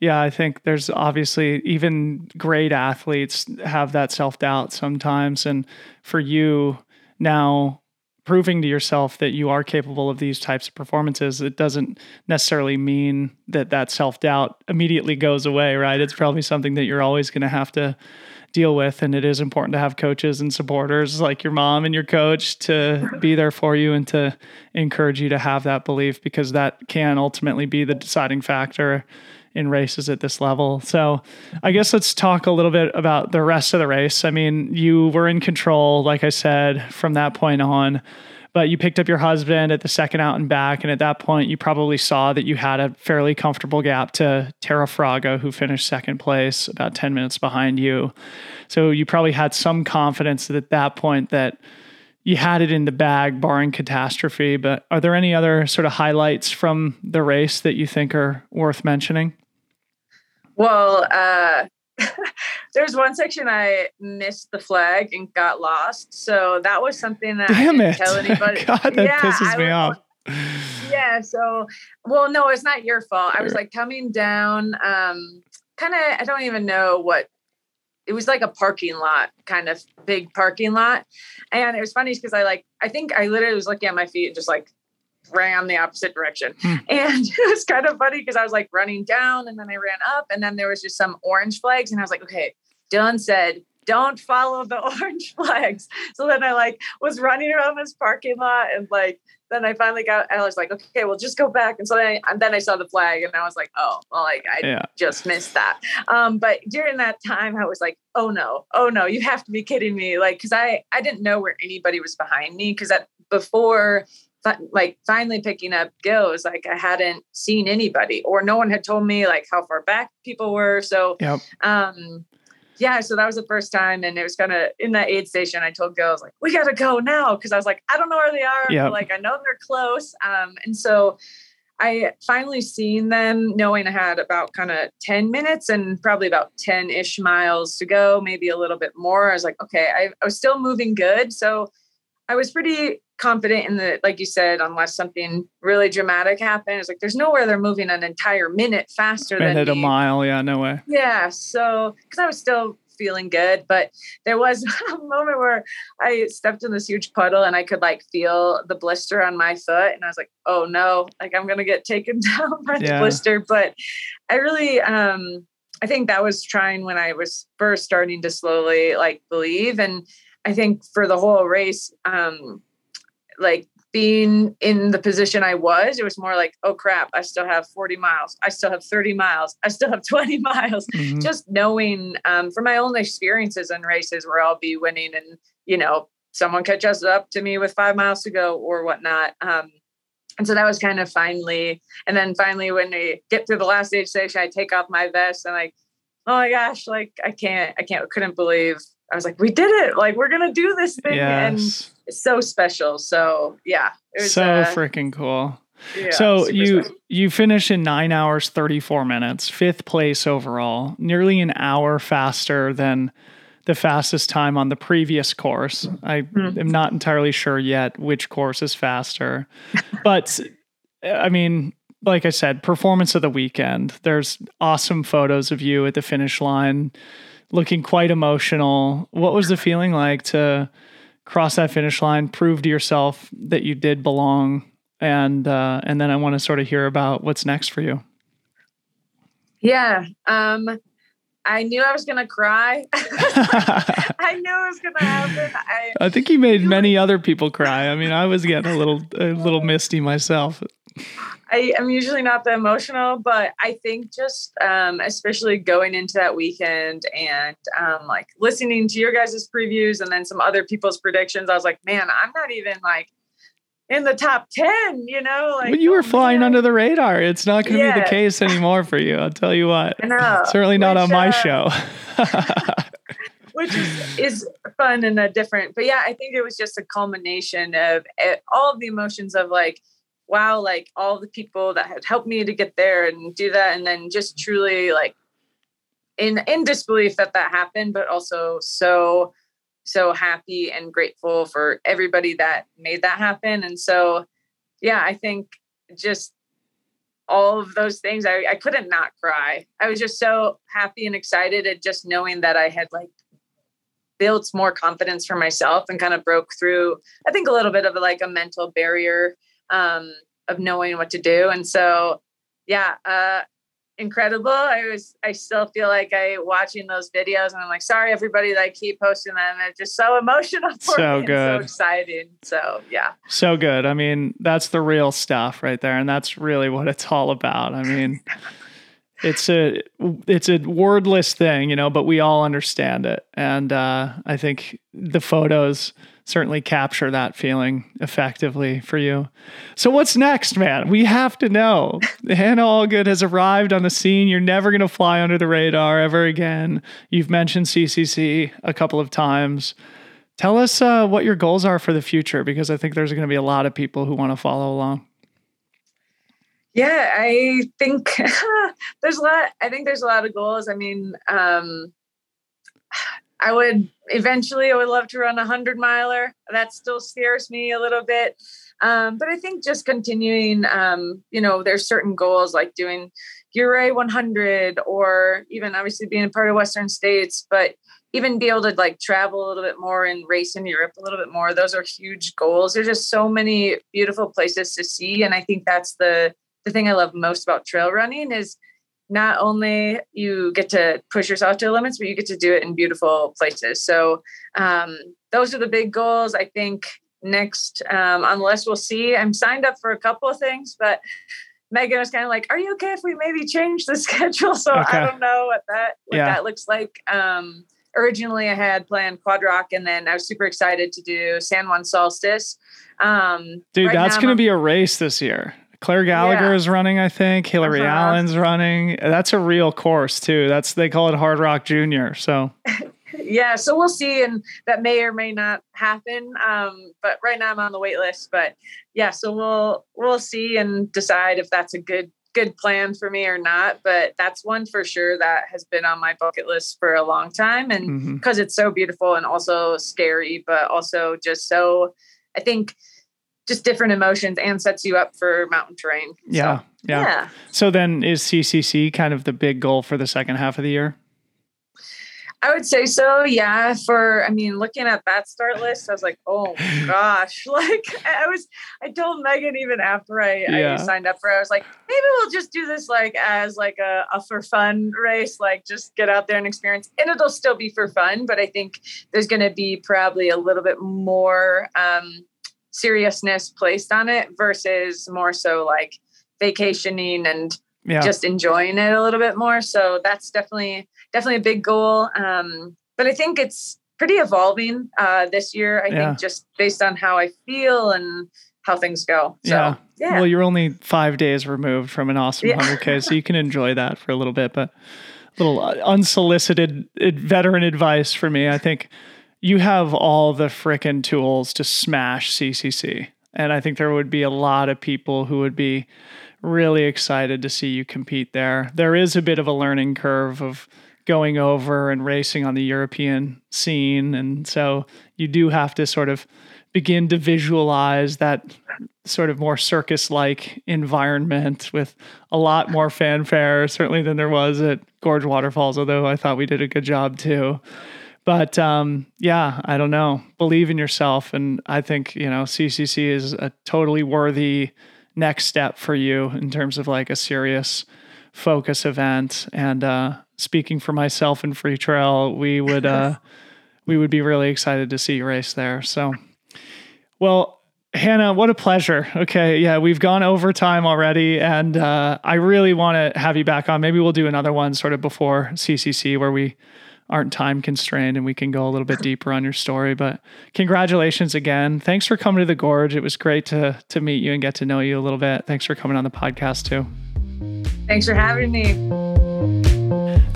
yeah, I think there's obviously even great athletes have that self doubt sometimes, and for you now proving to yourself that you are capable of these types of performances, it doesn't necessarily mean that that self doubt immediately goes away, right? It's probably something that you're always going to have to deal with. And it is important to have coaches and supporters like your mom and your coach to be there for you and to encourage you to have that belief because that can ultimately be the deciding factor in races at this level. So, I guess let's talk a little bit about the rest of the race. I mean, you were in control, like I said, from that point on, but you picked up your husband at the second out and back. And at that point, you probably saw that you had a fairly comfortable gap to Tara Fraga, who finished second place about 10 minutes behind you. So, you probably had some confidence at that point that you had it in the bag, barring catastrophe. But are there any other sort of highlights from the race that you think are worth mentioning? Well, uh, there's one section I missed the flag and got lost. So that was something that Damn I didn't it. tell anybody. God, that yeah, pisses I me off. Yeah. So, well, no, it's not your fault. I was like coming down, um, kind of, I don't even know what it was like a parking lot, kind of big parking lot. And it was funny because I like, I think I literally was looking at my feet and just like ran the opposite direction. Hmm. And it was kind of funny because I was like running down and then I ran up and then there was just some orange flags and I was like, okay, Dylan said, don't follow the orange flags. So then I like was running around this parking lot and like then I finally got I was like, okay, well just go back. And so then I, and then I saw the flag and I was like, oh, well, like I yeah. just missed that. Um, but during that time I was like, oh no, oh no, you have to be kidding me. Like, cause I I didn't know where anybody was behind me because that before like finally picking up gills like i hadn't seen anybody or no one had told me like how far back people were so yep. um yeah so that was the first time and it was kind of in that aid station i told girls like we gotta go now because i was like i don't know where they are yep. like i know they're close um and so I finally seen them knowing I had about kind of 10 minutes and probably about 10 ish miles to go, maybe a little bit more. I was like, okay, I, I was still moving good. So I was pretty confident in the like you said unless something really dramatic happened it's like there's nowhere they're moving an entire minute faster minute than a mile yeah no way. Yeah so because i was still feeling good but there was a moment where i stepped in this huge puddle and i could like feel the blister on my foot and i was like oh no like i'm gonna get taken down by yeah. the blister. But i really um i think that was trying when i was first starting to slowly like believe and I think for the whole race, um, like being in the position I was, it was more like, oh crap, I still have 40 miles. I still have 30 miles. I still have 20 miles. Mm-hmm. Just knowing um, from my own experiences in races where I'll be winning and, you know, someone catches up to me with five miles to go or whatnot. Um, and so that was kind of finally, and then finally when we get through the last stage station, I take off my vest and like, oh my gosh, like I can't, I can't, couldn't believe I was like, we did it! Like we're gonna do this thing, yes. and it's so special. So yeah, it was so uh, freaking cool. Yeah, so you special. you finish in nine hours thirty four minutes, fifth place overall, nearly an hour faster than the fastest time on the previous course. I mm-hmm. am not entirely sure yet which course is faster, but I mean, like I said, performance of the weekend. There's awesome photos of you at the finish line, looking quite emotional. What was the feeling like to cross that finish line, prove to yourself that you did belong, and uh, and then I want to sort of hear about what's next for you. Yeah, um, I knew I was gonna cry. I knew it was gonna happen. I, I think you made many other people cry. I mean, I was getting a little a little misty myself. I am usually not that emotional, but I think just um, especially going into that weekend and um, like listening to your guys' previews and then some other people's predictions, I was like, man, I'm not even like in the top 10, you know? Like, when you were oh, flying under the radar, it's not going to yeah. be the case anymore for you. I'll tell you what. know. Certainly not Which, on my uh, show. Which is, is fun and a different, but yeah, I think it was just a culmination of eh, all of the emotions of like, wow, like all the people that had helped me to get there and do that. And then just truly like in, in disbelief that that happened, but also so, so happy and grateful for everybody that made that happen. And so, yeah, I think just all of those things, I, I couldn't not cry. I was just so happy and excited at just knowing that I had like built more confidence for myself and kind of broke through, I think a little bit of like a mental barrier um, of knowing what to do. And so, yeah, uh, incredible. I was, I still feel like I watching those videos and I'm like, sorry, everybody that I keep posting them. It's just so emotional for so good. so exciting. So yeah. So good. I mean, that's the real stuff right there. And that's really what it's all about. I mean, it's a, it's a wordless thing, you know, but we all understand it. And, uh, I think the photos, certainly capture that feeling effectively for you. So what's next, man? We have to know. Hannah Allgood has arrived on the scene. You're never going to fly under the radar ever again. You've mentioned CCC a couple of times. Tell us uh, what your goals are for the future, because I think there's going to be a lot of people who want to follow along. Yeah, I think there's a lot. I think there's a lot of goals. I mean, um, I would eventually, I would love to run a hundred miler. That still scares me a little bit. Um, but I think just continuing, um, you know, there's certain goals like doing Ouray 100 or even obviously being a part of Western States, but even be able to like travel a little bit more and race in Europe a little bit more. Those are huge goals. There's just so many beautiful places to see. And I think that's the, the thing I love most about trail running is not only you get to push yourself to the limits, but you get to do it in beautiful places. So um, those are the big goals. I think next, um, unless we'll see, I'm signed up for a couple of things, but Megan was kind of like, "Are you okay if we maybe change the schedule?" So okay. I don't know what that what yeah. that looks like. Um, originally, I had planned Quad Rock, and then I was super excited to do San Juan Solstice. Um, Dude, right that's going to be a race this year. Claire Gallagher yeah. is running, I think. Hillary uh-huh. Allen's running. That's a real course too. That's they call it Hardrock Junior. So yeah, so we'll see, and that may or may not happen. Um, but right now I'm on the wait list. But yeah, so we'll we'll see and decide if that's a good good plan for me or not. But that's one for sure that has been on my bucket list for a long time, and because mm-hmm. it's so beautiful and also scary, but also just so I think just different emotions and sets you up for mountain terrain. Yeah, so, yeah. Yeah. So then is CCC kind of the big goal for the second half of the year? I would say so. Yeah. For, I mean, looking at that start list, I was like, oh gosh. Like, I was, I told Megan even after I, yeah. I signed up for it, I was like, maybe we'll just do this like as like a, a for fun race, like just get out there and experience. And it'll still be for fun. But I think there's going to be probably a little bit more, um, seriousness placed on it versus more so like vacationing and yeah. just enjoying it a little bit more. So that's definitely definitely a big goal. Um, but I think it's pretty evolving uh, this year. I yeah. think just based on how I feel and how things go. So, yeah. yeah. Well, you're only five days removed from an awesome yeah. 100K, so you can enjoy that for a little bit. But a little unsolicited veteran advice for me. I think you have all the frickin' tools to smash CCC. And I think there would be a lot of people who would be really excited to see you compete there. There is a bit of a learning curve of going over and racing on the European scene. And so you do have to sort of begin to visualize that sort of more circus like environment with a lot more fanfare, certainly than there was at Gorge Waterfalls, although I thought we did a good job too. But um, yeah, I don't know. Believe in yourself. And I think, you know, CCC is a totally worthy next step for you in terms of like a serious focus event. And uh, speaking for myself and Freetrail, we would uh, we would be really excited to see you race there. So, well, Hannah, what a pleasure. Okay, yeah, we've gone over time already, and uh, I really want to have you back on. Maybe we'll do another one sort of before CCC where we aren't time constrained and we can go a little bit deeper on your story. But congratulations again. Thanks for coming to the Gorge. It was great to to meet you and get to know you a little bit. Thanks for coming on the podcast too. Thanks for having me.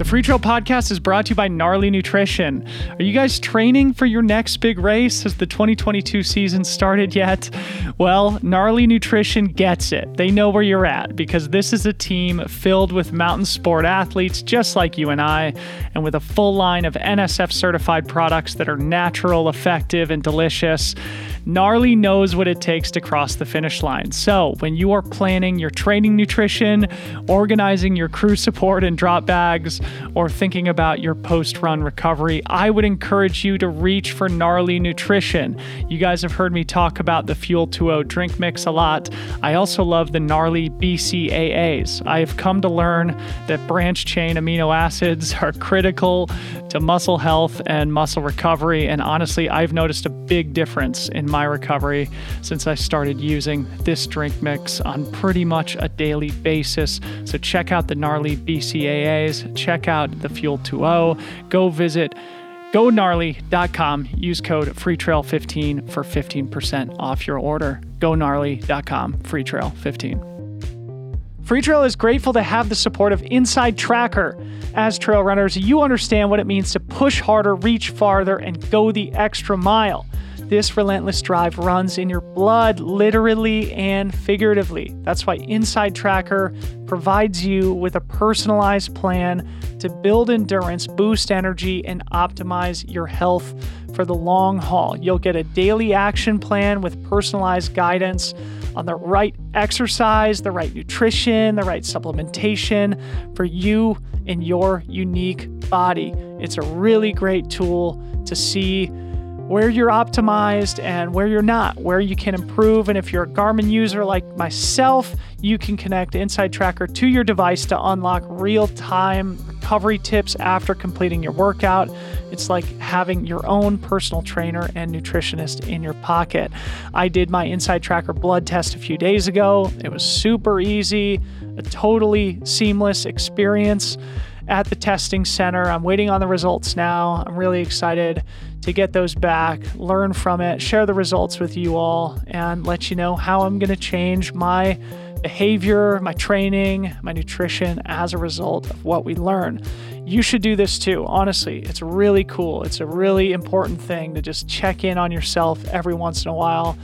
The Freetrail Podcast is brought to you by Gnarly Nutrition. Are you guys training for your next big race? Has the 2022 season started yet? Well, Gnarly Nutrition gets it. They know where you're at because this is a team filled with mountain sport athletes just like you and I, and with a full line of NSF certified products that are natural, effective, and delicious. Gnarly knows what it takes to cross the finish line. So, when you are planning your training nutrition, organizing your crew support and drop bags, or thinking about your post run recovery, I would encourage you to reach for Gnarly Nutrition. You guys have heard me talk about the Fuel 2.0 drink mix a lot. I also love the Gnarly BCAAs. I have come to learn that branch chain amino acids are critical to muscle health and muscle recovery. And honestly, I've noticed a big difference in my recovery since I started using this drink mix on pretty much a daily basis. So check out the gnarly BCAAs, check out the Fuel 2.0, go visit GoGnarly.com. Use code FreeTrail15 for 15% off your order. GoGnarly.com, FreeTrail15. Freetrail is grateful to have the support of InsideTracker. As trail runners, you understand what it means to push harder, reach farther, and go the extra mile. This relentless drive runs in your blood, literally and figuratively. That's why InsideTracker provides you with a personalized plan to build endurance, boost energy, and optimize your health for the long haul. You'll get a daily action plan with personalized guidance on the right exercise, the right nutrition, the right supplementation for you and your unique body. It's a really great tool to see where you're optimized and where you're not, where you can improve. And if you're a Garmin user like myself, you can connect InsideTracker to your device to unlock real time recovery tips after completing your workout. It's like having your own personal trainer and nutritionist in your pocket. I did my InsideTracker blood test a few days ago. It was super easy, a totally seamless experience at the testing center. I'm waiting on the results now. I'm really excited to get those back, learn from it, share the results with you all, and let you know how I'm going to change my behavior, my training, my nutrition as a result of what we learn. You should do this too. Honestly, it's really cool. It's a really important thing to just check in on yourself every once in a while.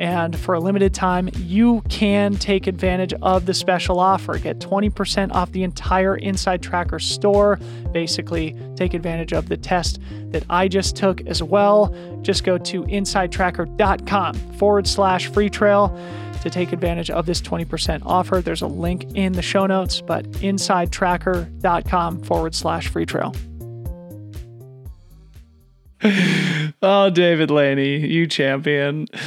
And for a limited time, you can take advantage of the special offer. Get 20% off the entire InsideTracker store. Basically, take advantage of the test that I just took as well. Just go to insidetracker.com forward slash free trail to take advantage of this 20% offer. There's a link in the show notes, but insidetracker.com forward slash free trail. oh, David Laney, you champion.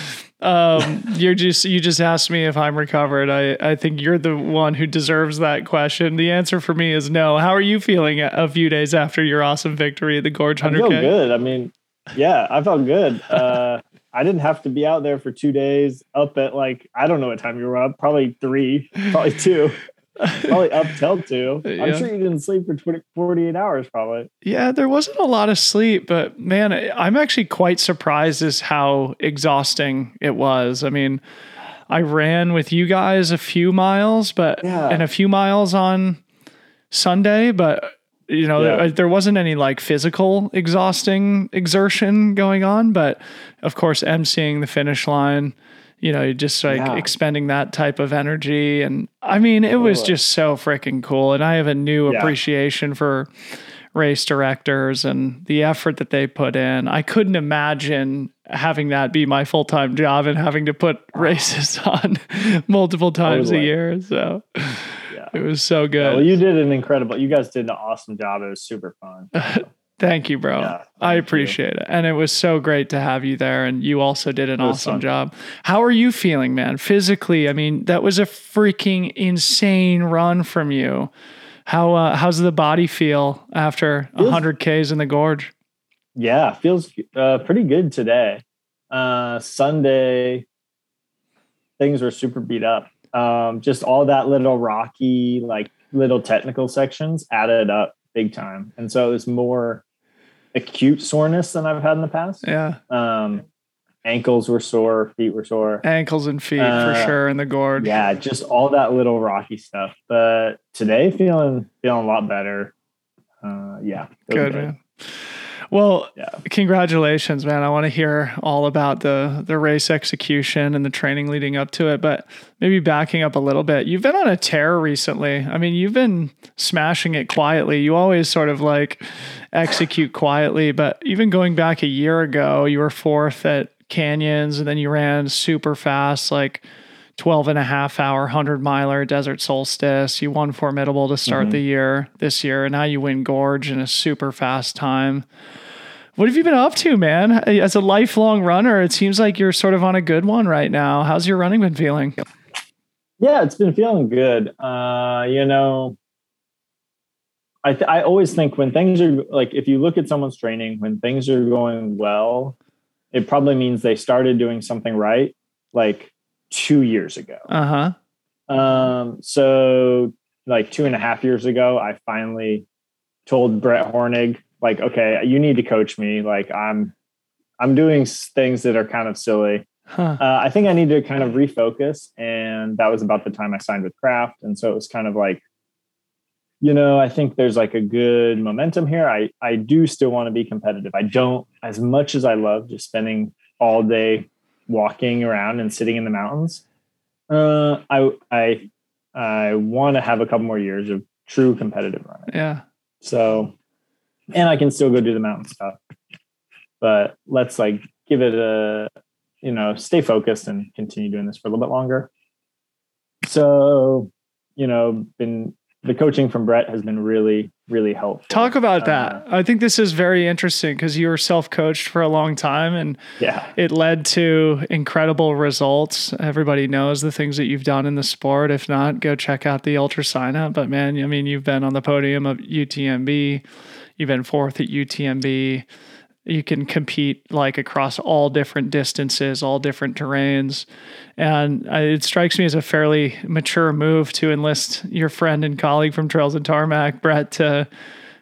Um, you're just you just asked me if I'm recovered. I I think you're the one who deserves that question. The answer for me is no. How are you feeling a few days after your awesome victory at the Gorge Hundred? I feel good. I mean, yeah, I felt good. Uh, I didn't have to be out there for two days. Up at like I don't know what time you were up. Probably three, probably two. probably up till two. I'm yeah. sure you didn't sleep for 20, 48 hours, probably. Yeah, there wasn't a lot of sleep, but man, I'm actually quite surprised as how exhausting it was. I mean, I ran with you guys a few miles, but yeah. and a few miles on Sunday, but you know, yeah. there, there, wasn't any like physical exhausting exertion going on, but of course, emceeing the finish line, you know, just like yeah. expending that type of energy. And I mean, it was just so freaking cool. And I have a new yeah. appreciation for race directors and the effort that they put in. I couldn't imagine having that be my full time job and having to put races on multiple times totally. a year. So yeah. it was so good. Well, you did an incredible. You guys did an awesome job. It was super fun. Thank you, bro. Yeah, thank I appreciate you. it. And it was so great to have you there. And you also did an awesome fun. job. How are you feeling, man? Physically, I mean, that was a freaking insane run from you. How uh, how's the body feel after feels, 100 Ks in the gorge? Yeah, feels uh, pretty good today. Uh, Sunday, things were super beat up. Um, just all that little rocky, like little technical sections added up big time, and so it was more acute soreness than I've had in the past. Yeah. Um, ankles were sore, feet were sore. Ankles and feet uh, for sure in the gorge. Yeah, just all that little rocky stuff. But today feeling feeling a lot better. Uh, yeah. Good, good, man. Well, yeah. congratulations, man. I want to hear all about the the race execution and the training leading up to it, but maybe backing up a little bit. You've been on a tear recently. I mean, you've been smashing it quietly. You always sort of like execute quietly, but even going back a year ago, you were fourth at canyons and then you ran super fast like 12 and a half hour 100 miler desert solstice you won formidable to start mm-hmm. the year this year and now you win gorge in a super fast time what have you been up to man as a lifelong runner it seems like you're sort of on a good one right now how's your running been feeling yeah it's been feeling good uh, you know I, th- I always think when things are like if you look at someone's training when things are going well it probably means they started doing something right like two years ago. Uh huh. Um, so like two and a half years ago, I finally told Brett Hornig, like, okay, you need to coach me. Like, I'm, I'm doing things that are kind of silly. Huh. Uh, I think I need to kind of refocus, and that was about the time I signed with Craft, and so it was kind of like, you know, I think there's like a good momentum here. I I do still want to be competitive. I don't as much as I love just spending all day walking around and sitting in the mountains. Uh, I I I want to have a couple more years of true competitive running. Yeah. So, and I can still go do the mountain stuff, but let's like give it a you know stay focused and continue doing this for a little bit longer. So, you know, been the coaching from Brett has been really, really helpful. Talk about uh, that. I think this is very interesting because you were self coached for a long time and yeah, it led to incredible results. Everybody knows the things that you've done in the sport. If not, go check out the UltraSignup. But man, I mean, you've been on the podium of UTMB, you've been fourth at UTMB you can compete like across all different distances, all different terrains. And it strikes me as a fairly mature move to enlist your friend and colleague from Trails and Tarmac, Brett, to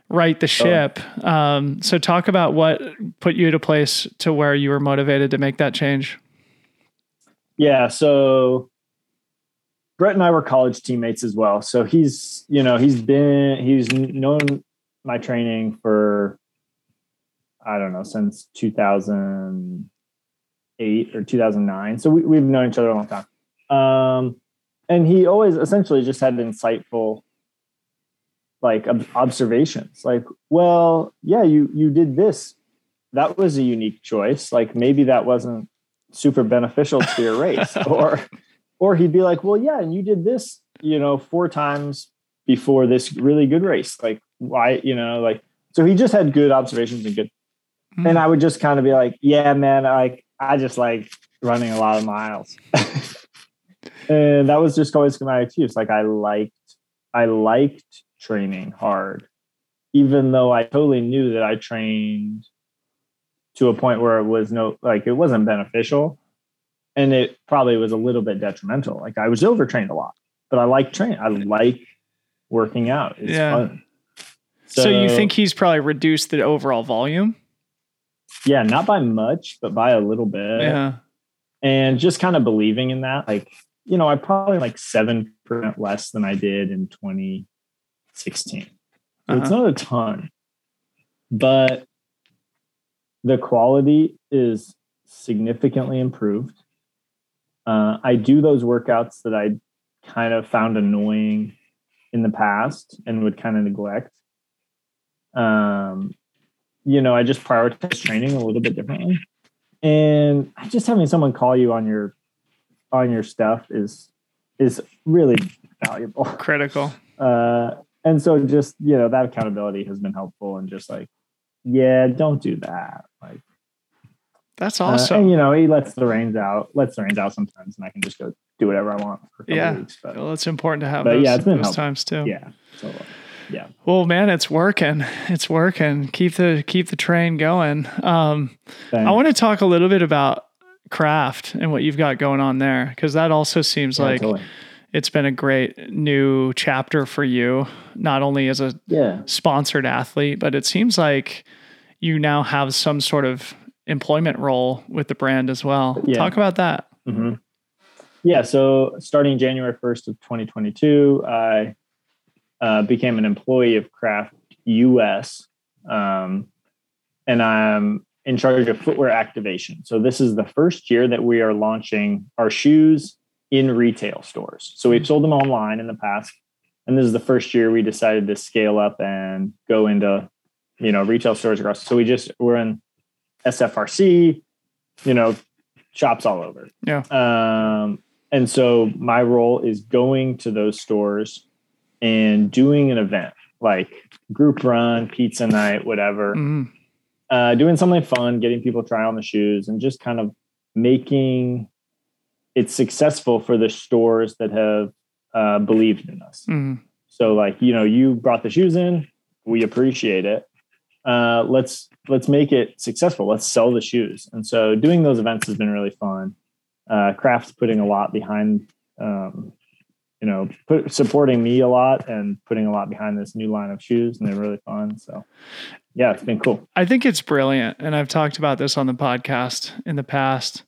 right the oh. ship. Oh. Um, so, talk about what put you at a place to where you were motivated to make that change. Yeah. So, Brett and I were college teammates as well. So he's, you know, he's been, he's known my training for I don't know, since 2008 or 2009. So we, we've known each other a long time. Um, and he always essentially just had insightful like observations. Like well yeah you you did this. That was a unique choice. Like maybe that wasn't super beneficial to your race. Or or he'd be like well yeah and you did this you know four times before this really good race. Like why you know like so he just had good observations and good Mm. And I would just kind of be like, yeah, man, like I just like running a lot of miles. and that was just always my excuse. Like I liked, I liked training hard, even though I totally knew that I trained to a point where it was no, like it wasn't beneficial. And it probably was a little bit detrimental. Like I was overtrained a lot, but I like training. I like working out. It's yeah. fun. So, so you think he's probably reduced the overall volume? Yeah, not by much, but by a little bit. Yeah. And just kind of believing in that. Like, you know, I probably like 7% less than I did in 2016. So uh-huh. it's not a ton, but the quality is significantly improved. Uh, I do those workouts that I kind of found annoying in the past and would kind of neglect. Um, you know, I just prioritize training a little bit differently. And just having someone call you on your on your stuff is is really valuable. Critical. Uh, and so just, you know, that accountability has been helpful and just like, yeah, don't do that. Like that's awesome. Uh, and you know, he lets the reins out, lets the reins out sometimes, and I can just go do whatever I want for yeah. Weeks, but, well, it's important to have those, yeah, it's been those times too. Yeah. So, yeah. Well, man, it's working. It's working. Keep the keep the train going. Um, I want to talk a little bit about craft and what you've got going on there because that also seems yeah, like totally. it's been a great new chapter for you, not only as a yeah. sponsored athlete, but it seems like you now have some sort of employment role with the brand as well. Yeah. Talk about that. Mm-hmm. Yeah. So starting January 1st of 2022, I uh, became an employee of Craft US. Um, and I'm in charge of footwear activation. So this is the first year that we are launching our shoes in retail stores. So we've sold them online in the past. And this is the first year we decided to scale up and go into, you know, retail stores across. So we just, we're in SFRC, you know, shops all over. Yeah. Um, and so my role is going to those stores and doing an event like group run, pizza night, whatever. Mm-hmm. Uh, doing something fun, getting people try on the shoes, and just kind of making it successful for the stores that have uh, believed in us. Mm-hmm. So, like you know, you brought the shoes in, we appreciate it. Uh, let's let's make it successful. Let's sell the shoes. And so doing those events has been really fun. Uh, Craft's putting a lot behind, um, you know, put, supporting me a lot and putting a lot behind this new line of shoes, and they're really fun. So, yeah, it's been cool. I think it's brilliant, and I've talked about this on the podcast in the past.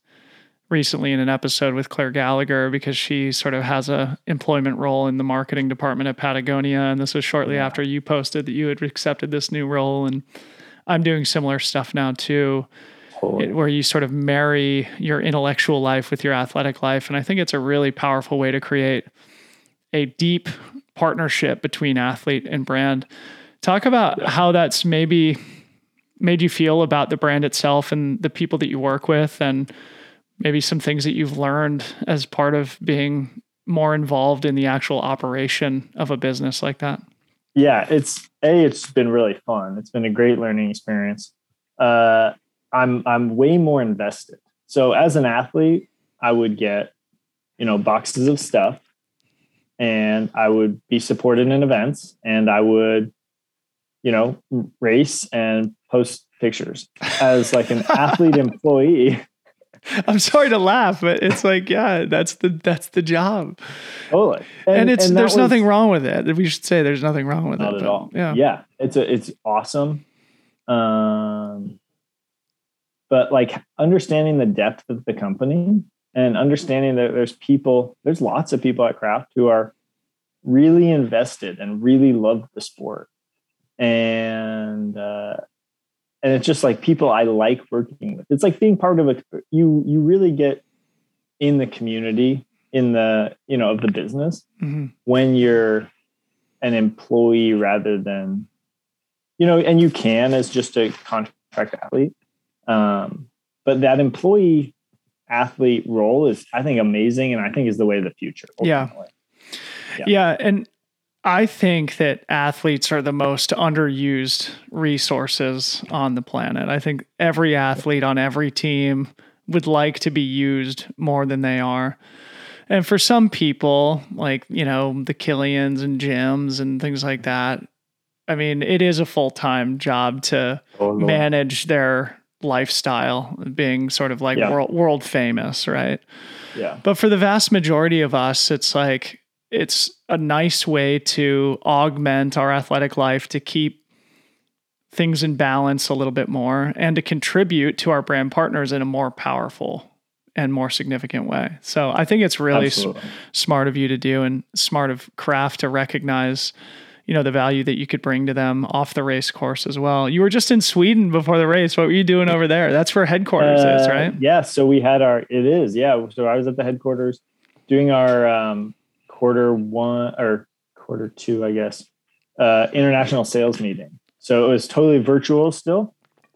Recently, in an episode with Claire Gallagher, because she sort of has a employment role in the marketing department at Patagonia, and this was shortly yeah. after you posted that you had accepted this new role, and I'm doing similar stuff now too, it, where you sort of marry your intellectual life with your athletic life. And I think it's a really powerful way to create a deep partnership between athlete and brand. Talk about yeah. how that's maybe made you feel about the brand itself and the people that you work with, and maybe some things that you've learned as part of being more involved in the actual operation of a business like that yeah, it's a. It's been really fun. It's been a great learning experience. Uh, I'm I'm way more invested. So as an athlete, I would get, you know, boxes of stuff, and I would be supported in events, and I would, you know, race and post pictures. As like an athlete employee, I'm sorry to laugh, but it's like, yeah, that's the that's the job. Totally. And, and it's and there's was, nothing wrong with it. We should say there's nothing wrong with not it. Not at all. Yeah. Yeah. It's a it's awesome. Um but like understanding the depth of the company and understanding that there's people, there's lots of people at Craft who are really invested and really love the sport. And uh and it's just like people I like working with. It's like being part of a you you really get in the community in the you know of the business mm-hmm. when you're an employee rather than you know and you can as just a contract athlete um, but that employee athlete role is i think amazing and i think is the way of the future yeah. yeah yeah and I think that athletes are the most underused resources on the planet. I think every athlete on every team would like to be used more than they are. And for some people, like, you know, the Killians and Jims and things like that, I mean, it is a full time job to oh, manage their lifestyle, being sort of like yeah. world, world famous, right? Yeah. But for the vast majority of us, it's like, it's a nice way to augment our athletic life to keep things in balance a little bit more and to contribute to our brand partners in a more powerful and more significant way. So I think it's really s- smart of you to do and smart of craft to recognize you know the value that you could bring to them off the race course as well. You were just in Sweden before the race. What were you doing over there? That's where headquarters uh, is, right? Yeah. So we had our. It is. Yeah. So I was at the headquarters doing our um, quarter one or quarter two, I guess, uh, international sales meeting. So it was totally virtual still,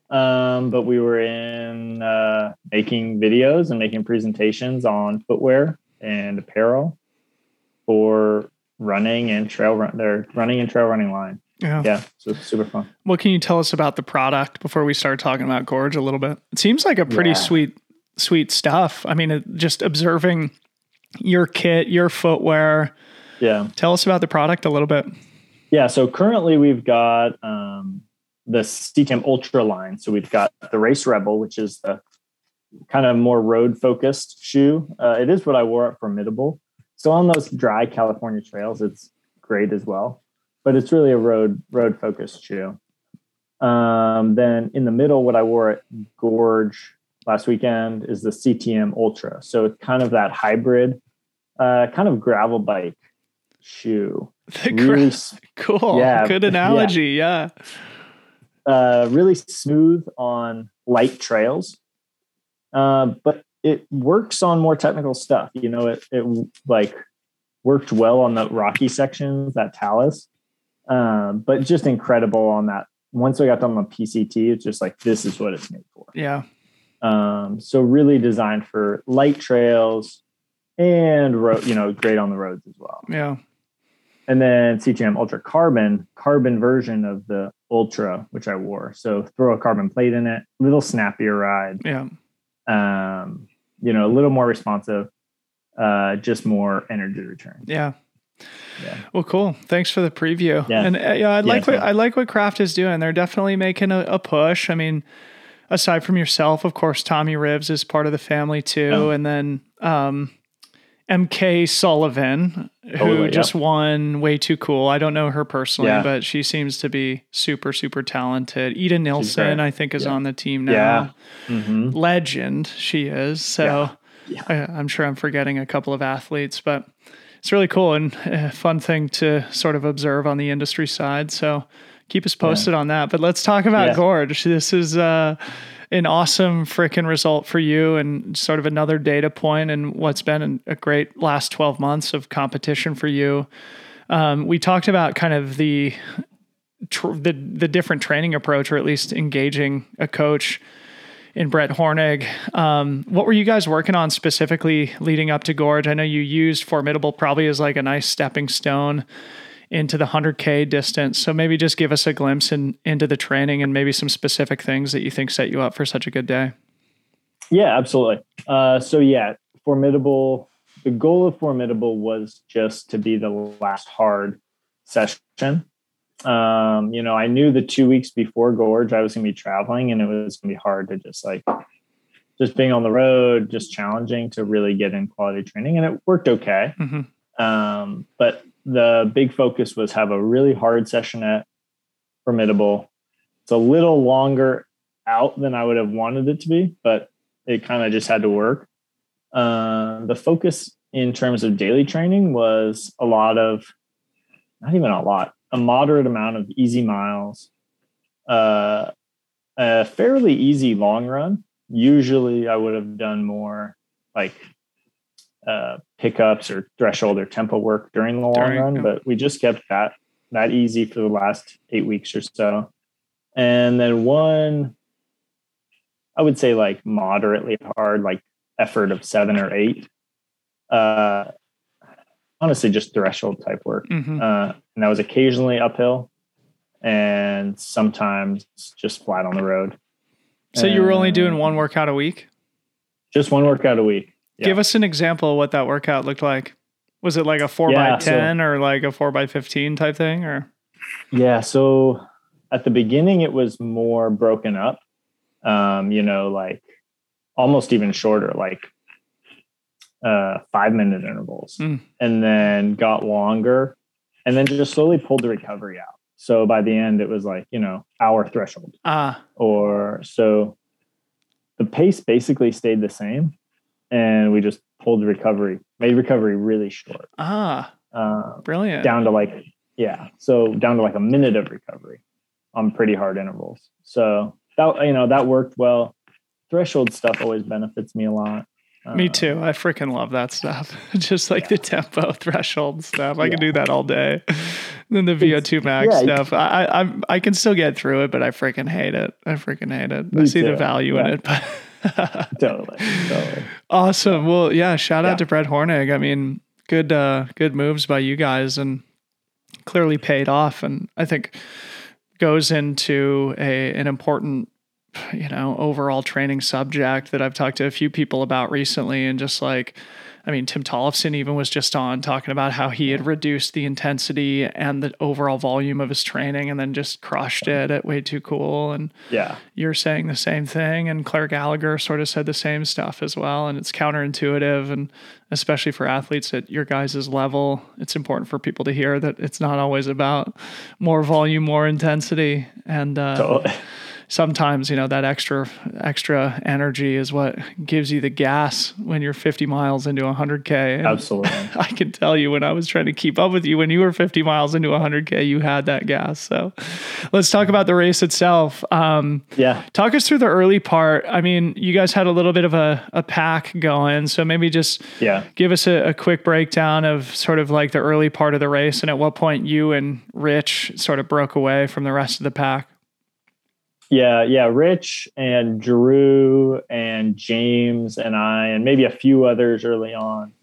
um, but we were in uh, making videos and making presentations on footwear and apparel for running and trail run. They're running and trail running line. Yeah. Yeah. So super fun. What can you tell us about the product before we start talking about Gorge a little bit? It seems like a pretty yeah. sweet, sweet stuff. I mean, just observing your kit, your footwear. Yeah. Tell us about the product a little bit. Yeah. So currently we've got um, the CTM Ultra line. So we've got the Race Rebel, which is the kind of more road focused shoe. Uh, it is what I wore at Formidable. So on those dry California trails, it's great as well. But it's really a road road focused shoe. Um, then in the middle, what I wore at Gorge last weekend is the CTM Ultra. So it's kind of that hybrid, uh, kind of gravel bike shoe. The really, cool. Yeah. Good analogy. Yeah. yeah. Uh, really smooth on light trails. Uh, but it works on more technical stuff. You know, it it like worked well on the rocky sections, that talus, um, but just incredible on that. Once I got done on PCT, it's just like this is what it's made for. Yeah. Um, so really designed for light trails and road, you know, great on the roads as well. Yeah. And then CTM Ultra Carbon, carbon version of the Ultra, which I wore. So throw a carbon plate in it, little snappier ride. Yeah. Um, you know, a little more responsive, uh, just more energy return. Yeah. Yeah. Well, cool. Thanks for the preview. Yeah. And uh, yeah, I like yeah, what I like what Craft is doing. They're definitely making a, a, push. I mean, aside from yourself, of course, Tommy Rivs is part of the family too, oh. and then um, MK Sullivan, who totally, just yep. won Way Too Cool. I don't know her personally, yeah. but she seems to be super, super talented. Ida Nilsson, I think, is yeah. on the team now. Yeah. Mm-hmm. Legend, she is. So yeah. I, am sure I'm forgetting a couple of athletes, but it's really cool and a fun thing to sort of observe on the industry side. So keep us posted on that. But let's talk about Gorge. This is. Uh, an awesome freaking result for you and sort of another data point in what's been a great last 12 months of competition for you. Um, we talked about kind of the, tr- the the different training approach, or at least engaging a coach in Brett Hornig. Um, what were you guys working on specifically leading up to Gorge? I know you used Formidable probably as like a nice stepping stone into the 100K distance. So maybe just give us a glimpse in, into the training and maybe some specific things that you think set you up for such a good day. Yeah, absolutely. Uh, so, yeah, Formidable, the goal of Formidable was just to be the last hard session. Um, you know, I knew the two weeks before Gorge I was going to be traveling and it was going to be hard to just like, just being on the road, just challenging to really get in quality training. And it worked okay. Mm-hmm. Um, but the big focus was have a really hard session at Formidable. It's a little longer out than I would have wanted it to be, but it kind of just had to work. Uh, the focus in terms of daily training was a lot of, not even a lot, a moderate amount of easy miles, uh, a fairly easy long run. Usually I would have done more like uh, pickups or threshold or tempo work during the long during, run, yeah. but we just kept that that easy for the last eight weeks or so. And then one, I would say like moderately hard, like effort of seven or eight. Uh, honestly, just threshold type work. Mm-hmm. Uh, and that was occasionally uphill and sometimes just flat on the road. So and you were only doing one workout a week? Just one workout a week. Give us an example of what that workout looked like. Was it like a four yeah, by ten so, or like a four by fifteen type thing or? Yeah. So at the beginning, it was more broken up. Um, you know, like almost even shorter, like uh, five minute intervals, mm. and then got longer, and then just slowly pulled the recovery out. So by the end, it was like you know hour threshold. Ah. Or so the pace basically stayed the same and we just pulled recovery, made recovery really short. Ah, uh, brilliant. Down to like Yeah. So down to like a minute of recovery on pretty hard intervals. So that you know that worked well. Threshold stuff always benefits me a lot. Me uh, too. I freaking love that stuff. Just like yeah. the tempo threshold stuff. I yeah. can do that all day. then the VO2 max yeah, stuff. I, I I can still get through it, but I freaking hate it. I freaking hate it. I see too. the value in it, but totally, totally. Awesome. Well, yeah. Shout out to Brett Hornig. I mean, good, uh, good moves by you guys, and clearly paid off. And I think goes into a an important you know overall training subject that I've talked to a few people about recently and just like I mean Tim Tollefson even was just on talking about how he had reduced the intensity and the overall volume of his training and then just crushed it at way too cool. And yeah. you're saying the same thing. And Clare Gallagher sort of said the same stuff as well. And it's counterintuitive. And especially for athletes at your guys' level it's important for people to hear that it's not always about more volume more intensity. And uh, totally sometimes you know that extra extra energy is what gives you the gas when you're 50 miles into 100k and absolutely. I can tell you when i was trying to keep up with you when you were 50 miles into 100k you had that gas. So let's talk about the race itself. Um, yeah. talk us through the early part. I mean you guys had a little bit of a, a pack going so maybe just yeah. give us a, a quick breakdown of sort of like the early part of the race and at what point you and rich sort of broke away from the rest of the pack yeah, yeah. Rich and Drew and James and I, and maybe a few others early on.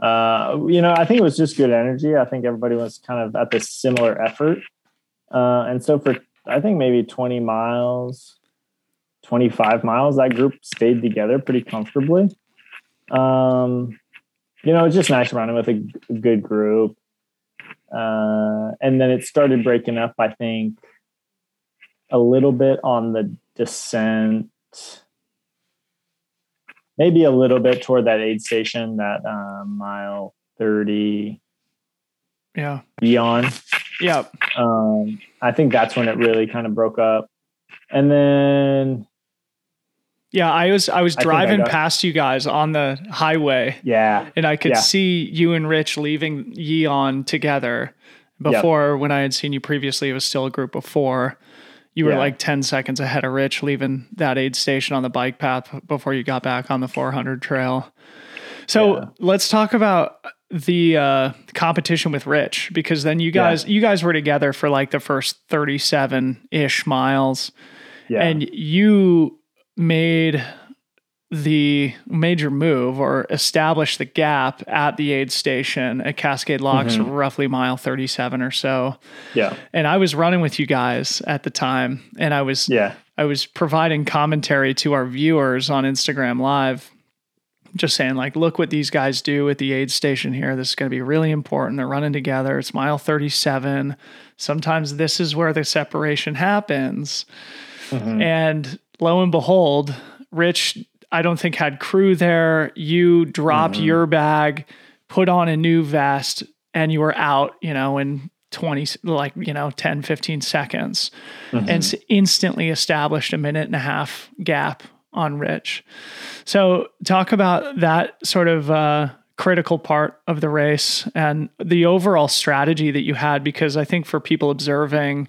Uh, you know, I think it was just good energy. I think everybody was kind of at this similar effort. Uh, and so for, I think maybe 20 miles, 25 miles, that group stayed together pretty comfortably. Um, you know, it's just nice running with a, good group. Uh, and then it started breaking up, I think, a little bit on the descent, maybe a little bit toward that aid station, that uh, mile 30. Yeah. Beyond. Yeah. Um, I think that's when it really kind of broke up. And then yeah, I was I was driving I I past you guys on the highway. Yeah. And I could yeah. see you and Rich leaving Yeon together. Before yep. when I had seen you previously, it was still a group of four. You were yeah. like 10 seconds ahead of Rich leaving that aid station on the bike path before you got back on the 400 trail. So yeah. let's talk about the uh, competition with Rich because then you guys yeah. you guys were together for like the first 37 ish miles. Yeah. And you made the major move or establish the gap at the aid station at Cascade Locks, mm-hmm. roughly mile 37 or so. Yeah. And I was running with you guys at the time and I was yeah. I was providing commentary to our viewers on Instagram live just saying like look what these guys do at the aid station here this is going to be really important they're running together it's mile 37 sometimes this is where the separation happens mm-hmm. and lo and behold rich I don't think had crew there. You dropped mm-hmm. your bag, put on a new vest, and you were out, you know, in 20, like, you know, 10, 15 seconds mm-hmm. and instantly established a minute and a half gap on Rich. So, talk about that sort of uh, critical part of the race and the overall strategy that you had, because I think for people observing,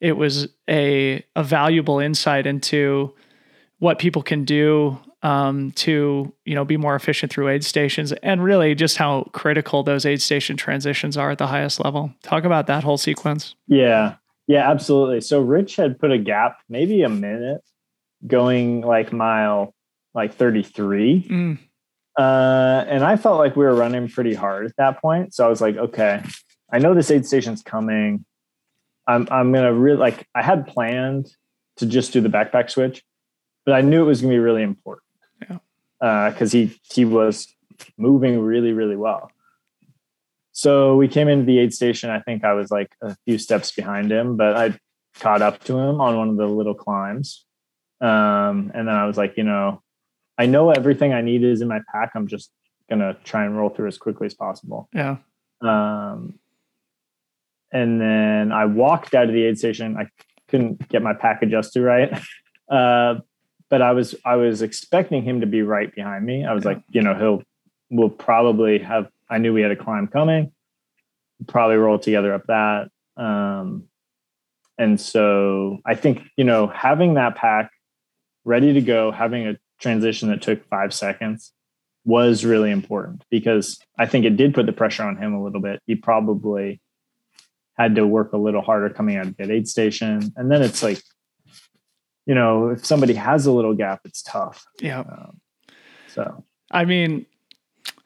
it was a, a valuable insight into what people can do um, to you know be more efficient through aid stations and really just how critical those aid station transitions are at the highest level. Talk about that whole sequence. Yeah. Yeah absolutely. So rich had put a gap maybe a minute going like mile like 33 mm. uh, and i felt like we were running pretty hard at that point. So i was like okay i know this aid station's coming. I'm, I'm gonna really like i had planned to just do the backpack switch but i knew it was gonna be really important because uh, because he he was moving really really well. So we came into the aid station. I think I was like a few steps behind him, but I caught up to him on one of the little climbs. Um, and then I was like, you know, I know everything I need is in my pack. I'm just gonna try and roll through as quickly as possible. Yeah. Um, and then I walked out of the aid station. I couldn't get my pack adjusted right. Uh, but I was I was expecting him to be right behind me. I was yeah. like, you know, he'll will probably have. I knew we had a climb coming. probably roll together up that. Um, and so I think, you know, having that pack ready to go, having a transition that took five seconds was really important because I think it did put the pressure on him a little bit. He probably had to work a little harder coming out of that aid station. And then it's like, you know, if somebody has a little gap, it's tough. Yeah. Um, so, I mean,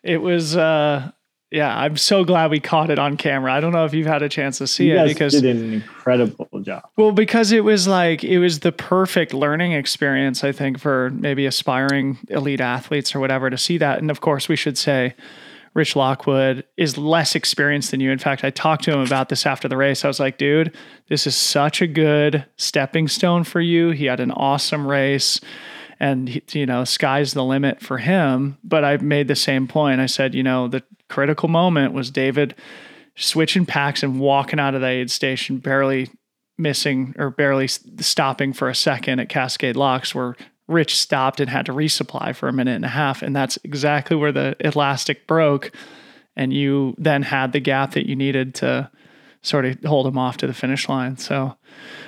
it was, uh, yeah, I'm so glad we caught it on camera. I don't know if you've had a chance to see you it because it did an incredible job. Well, because it was like it was the perfect learning experience, I think, for maybe aspiring elite athletes or whatever to see that. And of course, we should say Rich Lockwood is less experienced than you. In fact, I talked to him about this after the race. I was like, dude, this is such a good stepping stone for you. He had an awesome race and you know sky's the limit for him but i made the same point i said you know the critical moment was david switching packs and walking out of the aid station barely missing or barely stopping for a second at cascade locks where rich stopped and had to resupply for a minute and a half and that's exactly where the elastic broke and you then had the gap that you needed to sort of hold him off to the finish line so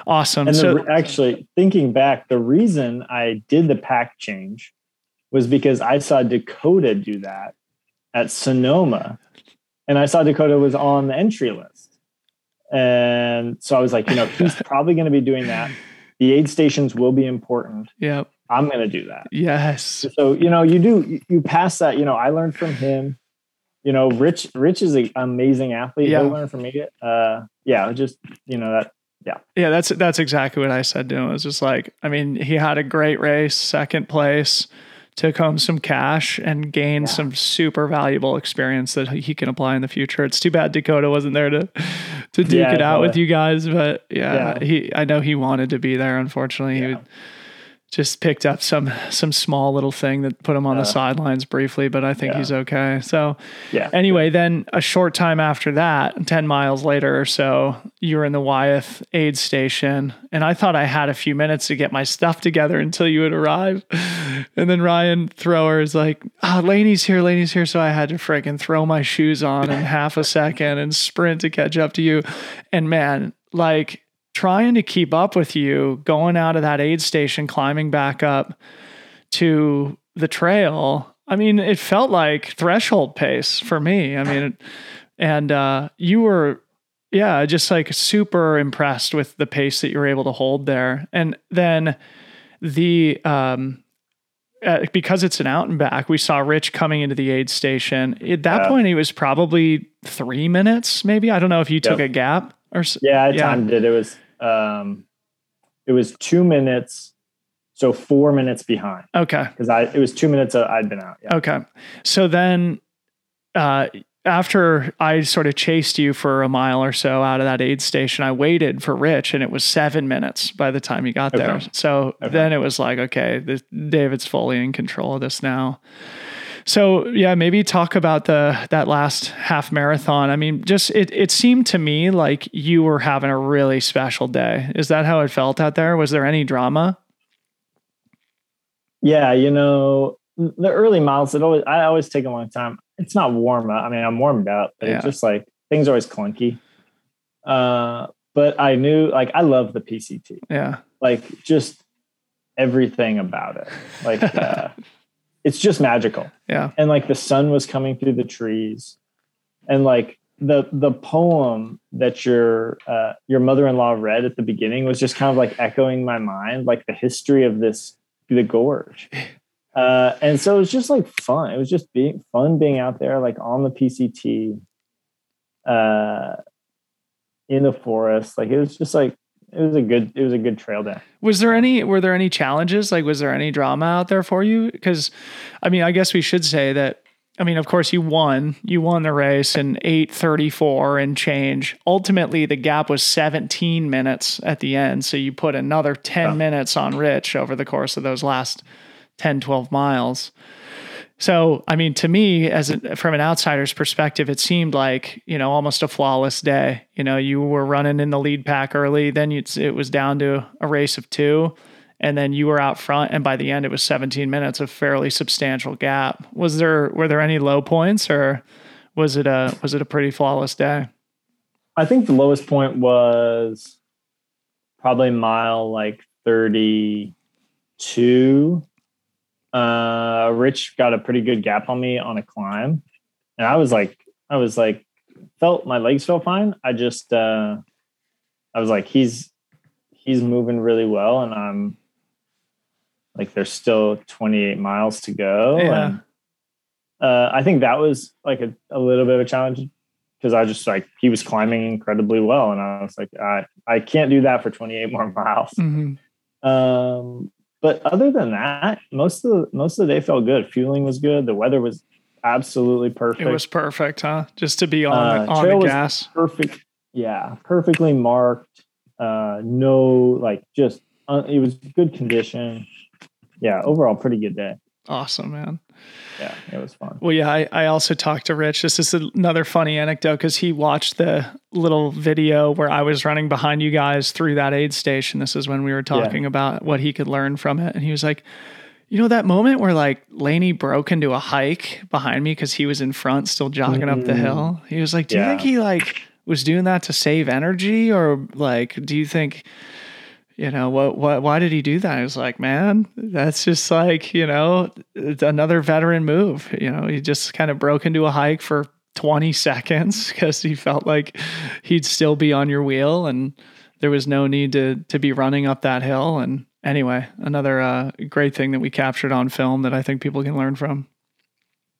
Awesome. And so the, actually, thinking back, the reason I did the pack change was because I saw Dakota do that at Sonoma, and I saw Dakota was on the entry list, and so I was like, you know, he's probably going to be doing that. The aid stations will be important. Yep. I'm going to do that. Yes. So you know, you do you pass that. You know, I learned from him. You know, Rich Rich is an amazing athlete. Yeah. He'll learn from me. Uh, yeah, just you know that yeah. Yeah, that's that's exactly what I said to him. It was just like, I mean, he had a great race, second place, took home some cash and gained yeah. some super valuable experience that he can apply in the future. It's too bad Dakota wasn't there to to duke yeah, it out with you guys, but yeah, yeah, he I know he wanted to be there. Unfortunately, he would, just picked up some some small little thing that put him on uh, the sidelines briefly, but I think yeah. he's okay. So yeah. Anyway, then a short time after that, ten miles later or so, you were in the Wyeth aid station, and I thought I had a few minutes to get my stuff together until you would arrive. And then Ryan Thrower is like, "Ah, oh, Laney's here, Laney's here," so I had to freaking throw my shoes on in half a second and sprint to catch up to you. And man, like trying to keep up with you going out of that aid station, climbing back up to the trail. I mean, it felt like threshold pace for me. I mean, and uh, you were, yeah, just like super impressed with the pace that you were able to hold there. And then the, um, uh, because it's an out and back, we saw Rich coming into the aid station. At that yeah. point, he was probably three minutes, maybe. I don't know if you took yep. a gap or. Yeah, I yeah. timed it. It was um, it was two minutes, so four minutes behind. Okay, because I it was two minutes I'd been out. Yeah. Okay, so then uh, after I sort of chased you for a mile or so out of that aid station, I waited for Rich, and it was seven minutes by the time he got okay. there. So okay. then it was like, okay, this, David's fully in control of this now. So yeah, maybe talk about the that last half marathon. I mean, just it it seemed to me like you were having a really special day. Is that how it felt out there? Was there any drama? Yeah, you know, the early miles, it always I always take a long time. It's not warm up. I mean, I'm warmed up, but yeah. it's just like things are always clunky. Uh, but I knew like I love the PCT. Yeah. Like just everything about it. Like uh, it's just magical. Yeah. And like the sun was coming through the trees. And like the the poem that your uh, your mother-in-law read at the beginning was just kind of like echoing my mind, like the history of this the gorge. Uh, and so it was just like fun. It was just being fun being out there, like on the PCT, uh, in the forest. Like it was just like it was a good it was a good trail day. Was there any were there any challenges? Like was there any drama out there for you? Because I mean, I guess we should say that I mean, of course you won. You won the race in 834 and change. Ultimately, the gap was 17 minutes at the end, so you put another 10 oh. minutes on Rich over the course of those last 10 12 miles. So, I mean, to me, as a, from an outsider's perspective, it seemed like you know almost a flawless day. You know, you were running in the lead pack early, then it was down to a race of two, and then you were out front, and by the end, it was 17 minutes, a fairly substantial gap. Was there were there any low points, or was it a was it a pretty flawless day? I think the lowest point was probably mile like 32. Uh, Rich got a pretty good gap on me on a climb. And I was like, I was like, felt my legs felt fine. I just, uh, I was like, he's, he's moving really well. And I'm like, there's still 28 miles to go. Yeah. And, uh, I think that was like a, a little bit of a challenge because I just like he was climbing incredibly well, and I was like, I I can't do that for 28 more miles. Mm-hmm. Um, but other than that, most of the most of the day felt good. Fueling was good. The weather was absolutely perfect. It was perfect, huh? Just to be on Uh, the, on trail the was gas. perfect. Yeah, perfectly marked. Uh, no, like just uh, it was good condition. Yeah, overall pretty good day. Awesome, man. Yeah, it was fun. Well, yeah, I, I also talked to Rich. This is another funny anecdote because he watched the little video where I was running behind you guys through that aid station. This is when we were talking about what he could learn from it. And he was like, you know, that moment where like Laney broke into a hike behind me because he was in front still jogging up the Mm. hill. He was like, do you think he like was doing that to save energy or like, do you think, you know what what why did he do that? I was like man that's just like you know another veteran move. You know he just kind of broke into a hike for 20 seconds because he felt like he'd still be on your wheel and there was no need to to be running up that hill. And anyway another uh, great thing that we captured on film that i think people can learn from.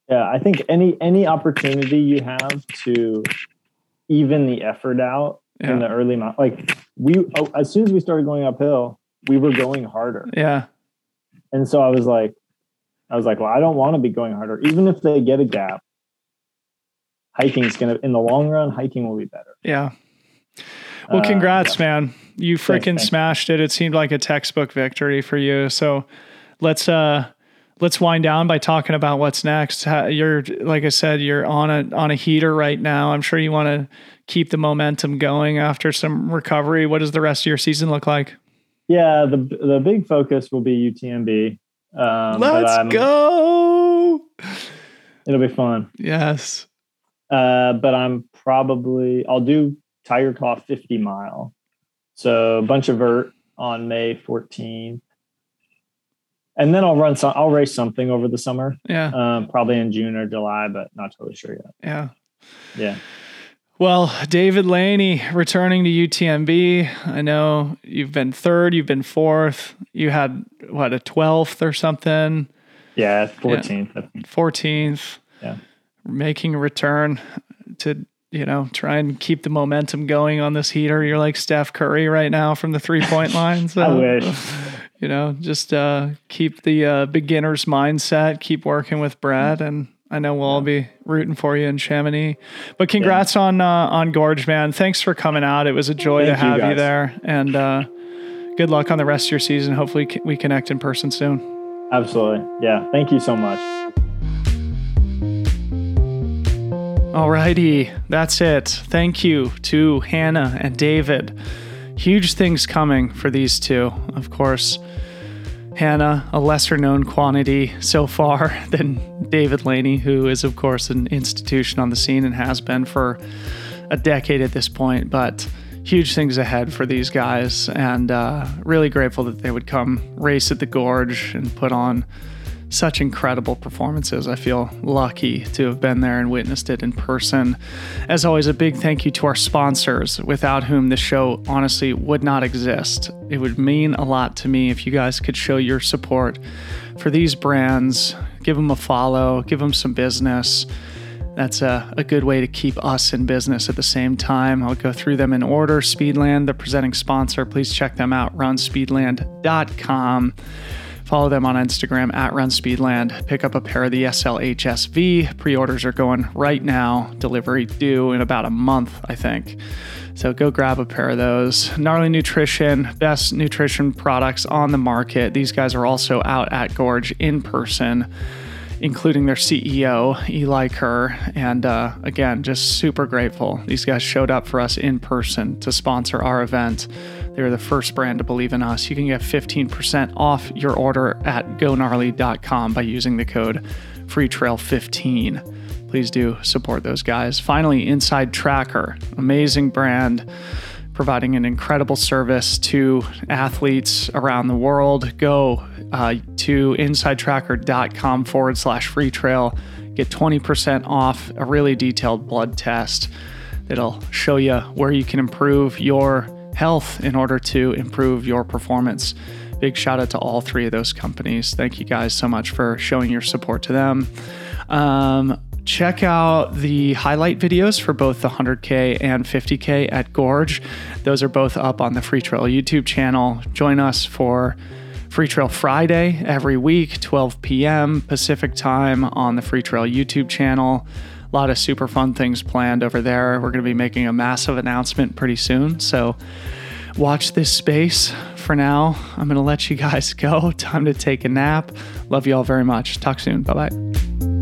Yeah, I think any any opportunity you have to even the effort out Yeah. in the early mo- like we oh, as soon as we started going uphill, we were going harder, yeah. And so I was like, I was like, well, I don't want to be going harder, even if they get a gap. Hiking's gonna in the long run, hiking will be better. yeah. Well Uh, congrats man. You freaking smashed it. It seemed like a textbook victory for you. So let's uh let's wind down by talking about what's next. How- you're like i said you're on a on a heater right now. I'm sure you want to keep the momentum going after some recovery what does the rest of your season look like Yeah, the the big focus will be UTMB. Um, let's go It'll be fun. yes Uh, but I'm probably I'll do Tiger Claw 50 mile. So a bunch of vert on May 14th. And then I'll run some I'll race something over the summer. yeah Um, probably in June or July, but not totally sure yet. yeah Yeah. Well, David Laney returning to UTMB. I know you've been third, you've been fourth. You had what a twelfth or something, Yeah, 14th. I fourteenth. Yeah. making a return to you know try and keep the momentum going on this heater. You're like Steph Curry right now from the three point line. So I wish. you know, just uh, keep the uh, beginner's mindset. Keep working with Brad, and I know we'll all be rooting for you in Chamonix. But congrats on uh, on Gorge, man. Thanks for coming out. It was a joy Thank to have you, guys. there, and uh, good luck on the rest of your season. Hopefully, we connect in person soon. Absolutely. Yeah. Thank you so much. Alrighty, that's it. Thank you to Hannah and David. Huge things coming for these two. Of course, Hannah, a lesser known quantity so far than David Laney, who is, of course, an institution on the scene and has been for a decade at this point. But huge things ahead for these guys, and uh, really grateful that they would come race at the Gorge and put on such incredible performances. I feel lucky to have been there and witnessed it in person. As always, a big thank you to our sponsors, without whom the show honestly would not exist. It would mean a lot to me if you guys could show your support for these brands, give them a follow, give them some business. That's a, a good way to keep us in business at the same time. I'll go through them in order. Speedland, the presenting sponsor, please check them out, runspeedland.com. Follow them on Instagram at runspeedland. Pick up a pair of the SLHSV. Pre orders are going right now. Delivery due in about a month, I think. So go grab a pair of those. Gnarly Nutrition, best nutrition products on the market. These guys are also out at Gorge in person. including their CEO, Eli Kerr. And uh, again, just super grateful. These guys showed up for us in person to sponsor our event. They were the first brand to believe in us. You can get 15% off your order at gonarly.com by using the code FreeTrail15. Please do support those guys. Finally, InsideTracker, amazing brand providing an incredible service to athletes around the world. Go uh, to insidetracker.com forward slash freetrail. Get 20% off a really detailed blood test that'll show you where you can improve your health in order to improve your performance. Big shout out to all three of those companies. Thank you guys so much for showing your support to them. Um, check out the highlight videos for both the 100K and 50K at Gorge. Those are both up on the Freetrail YouTube channel. Join us for Freetrail Friday every week, 12 p.m. Pacific time on the Freetrail YouTube channel. A lot of super fun things planned over there. We're going to be making a massive announcement pretty soon. So watch this space. For now, I'm going to let you guys go. Time to take a nap. Love you all very much. Talk soon. Bye bye.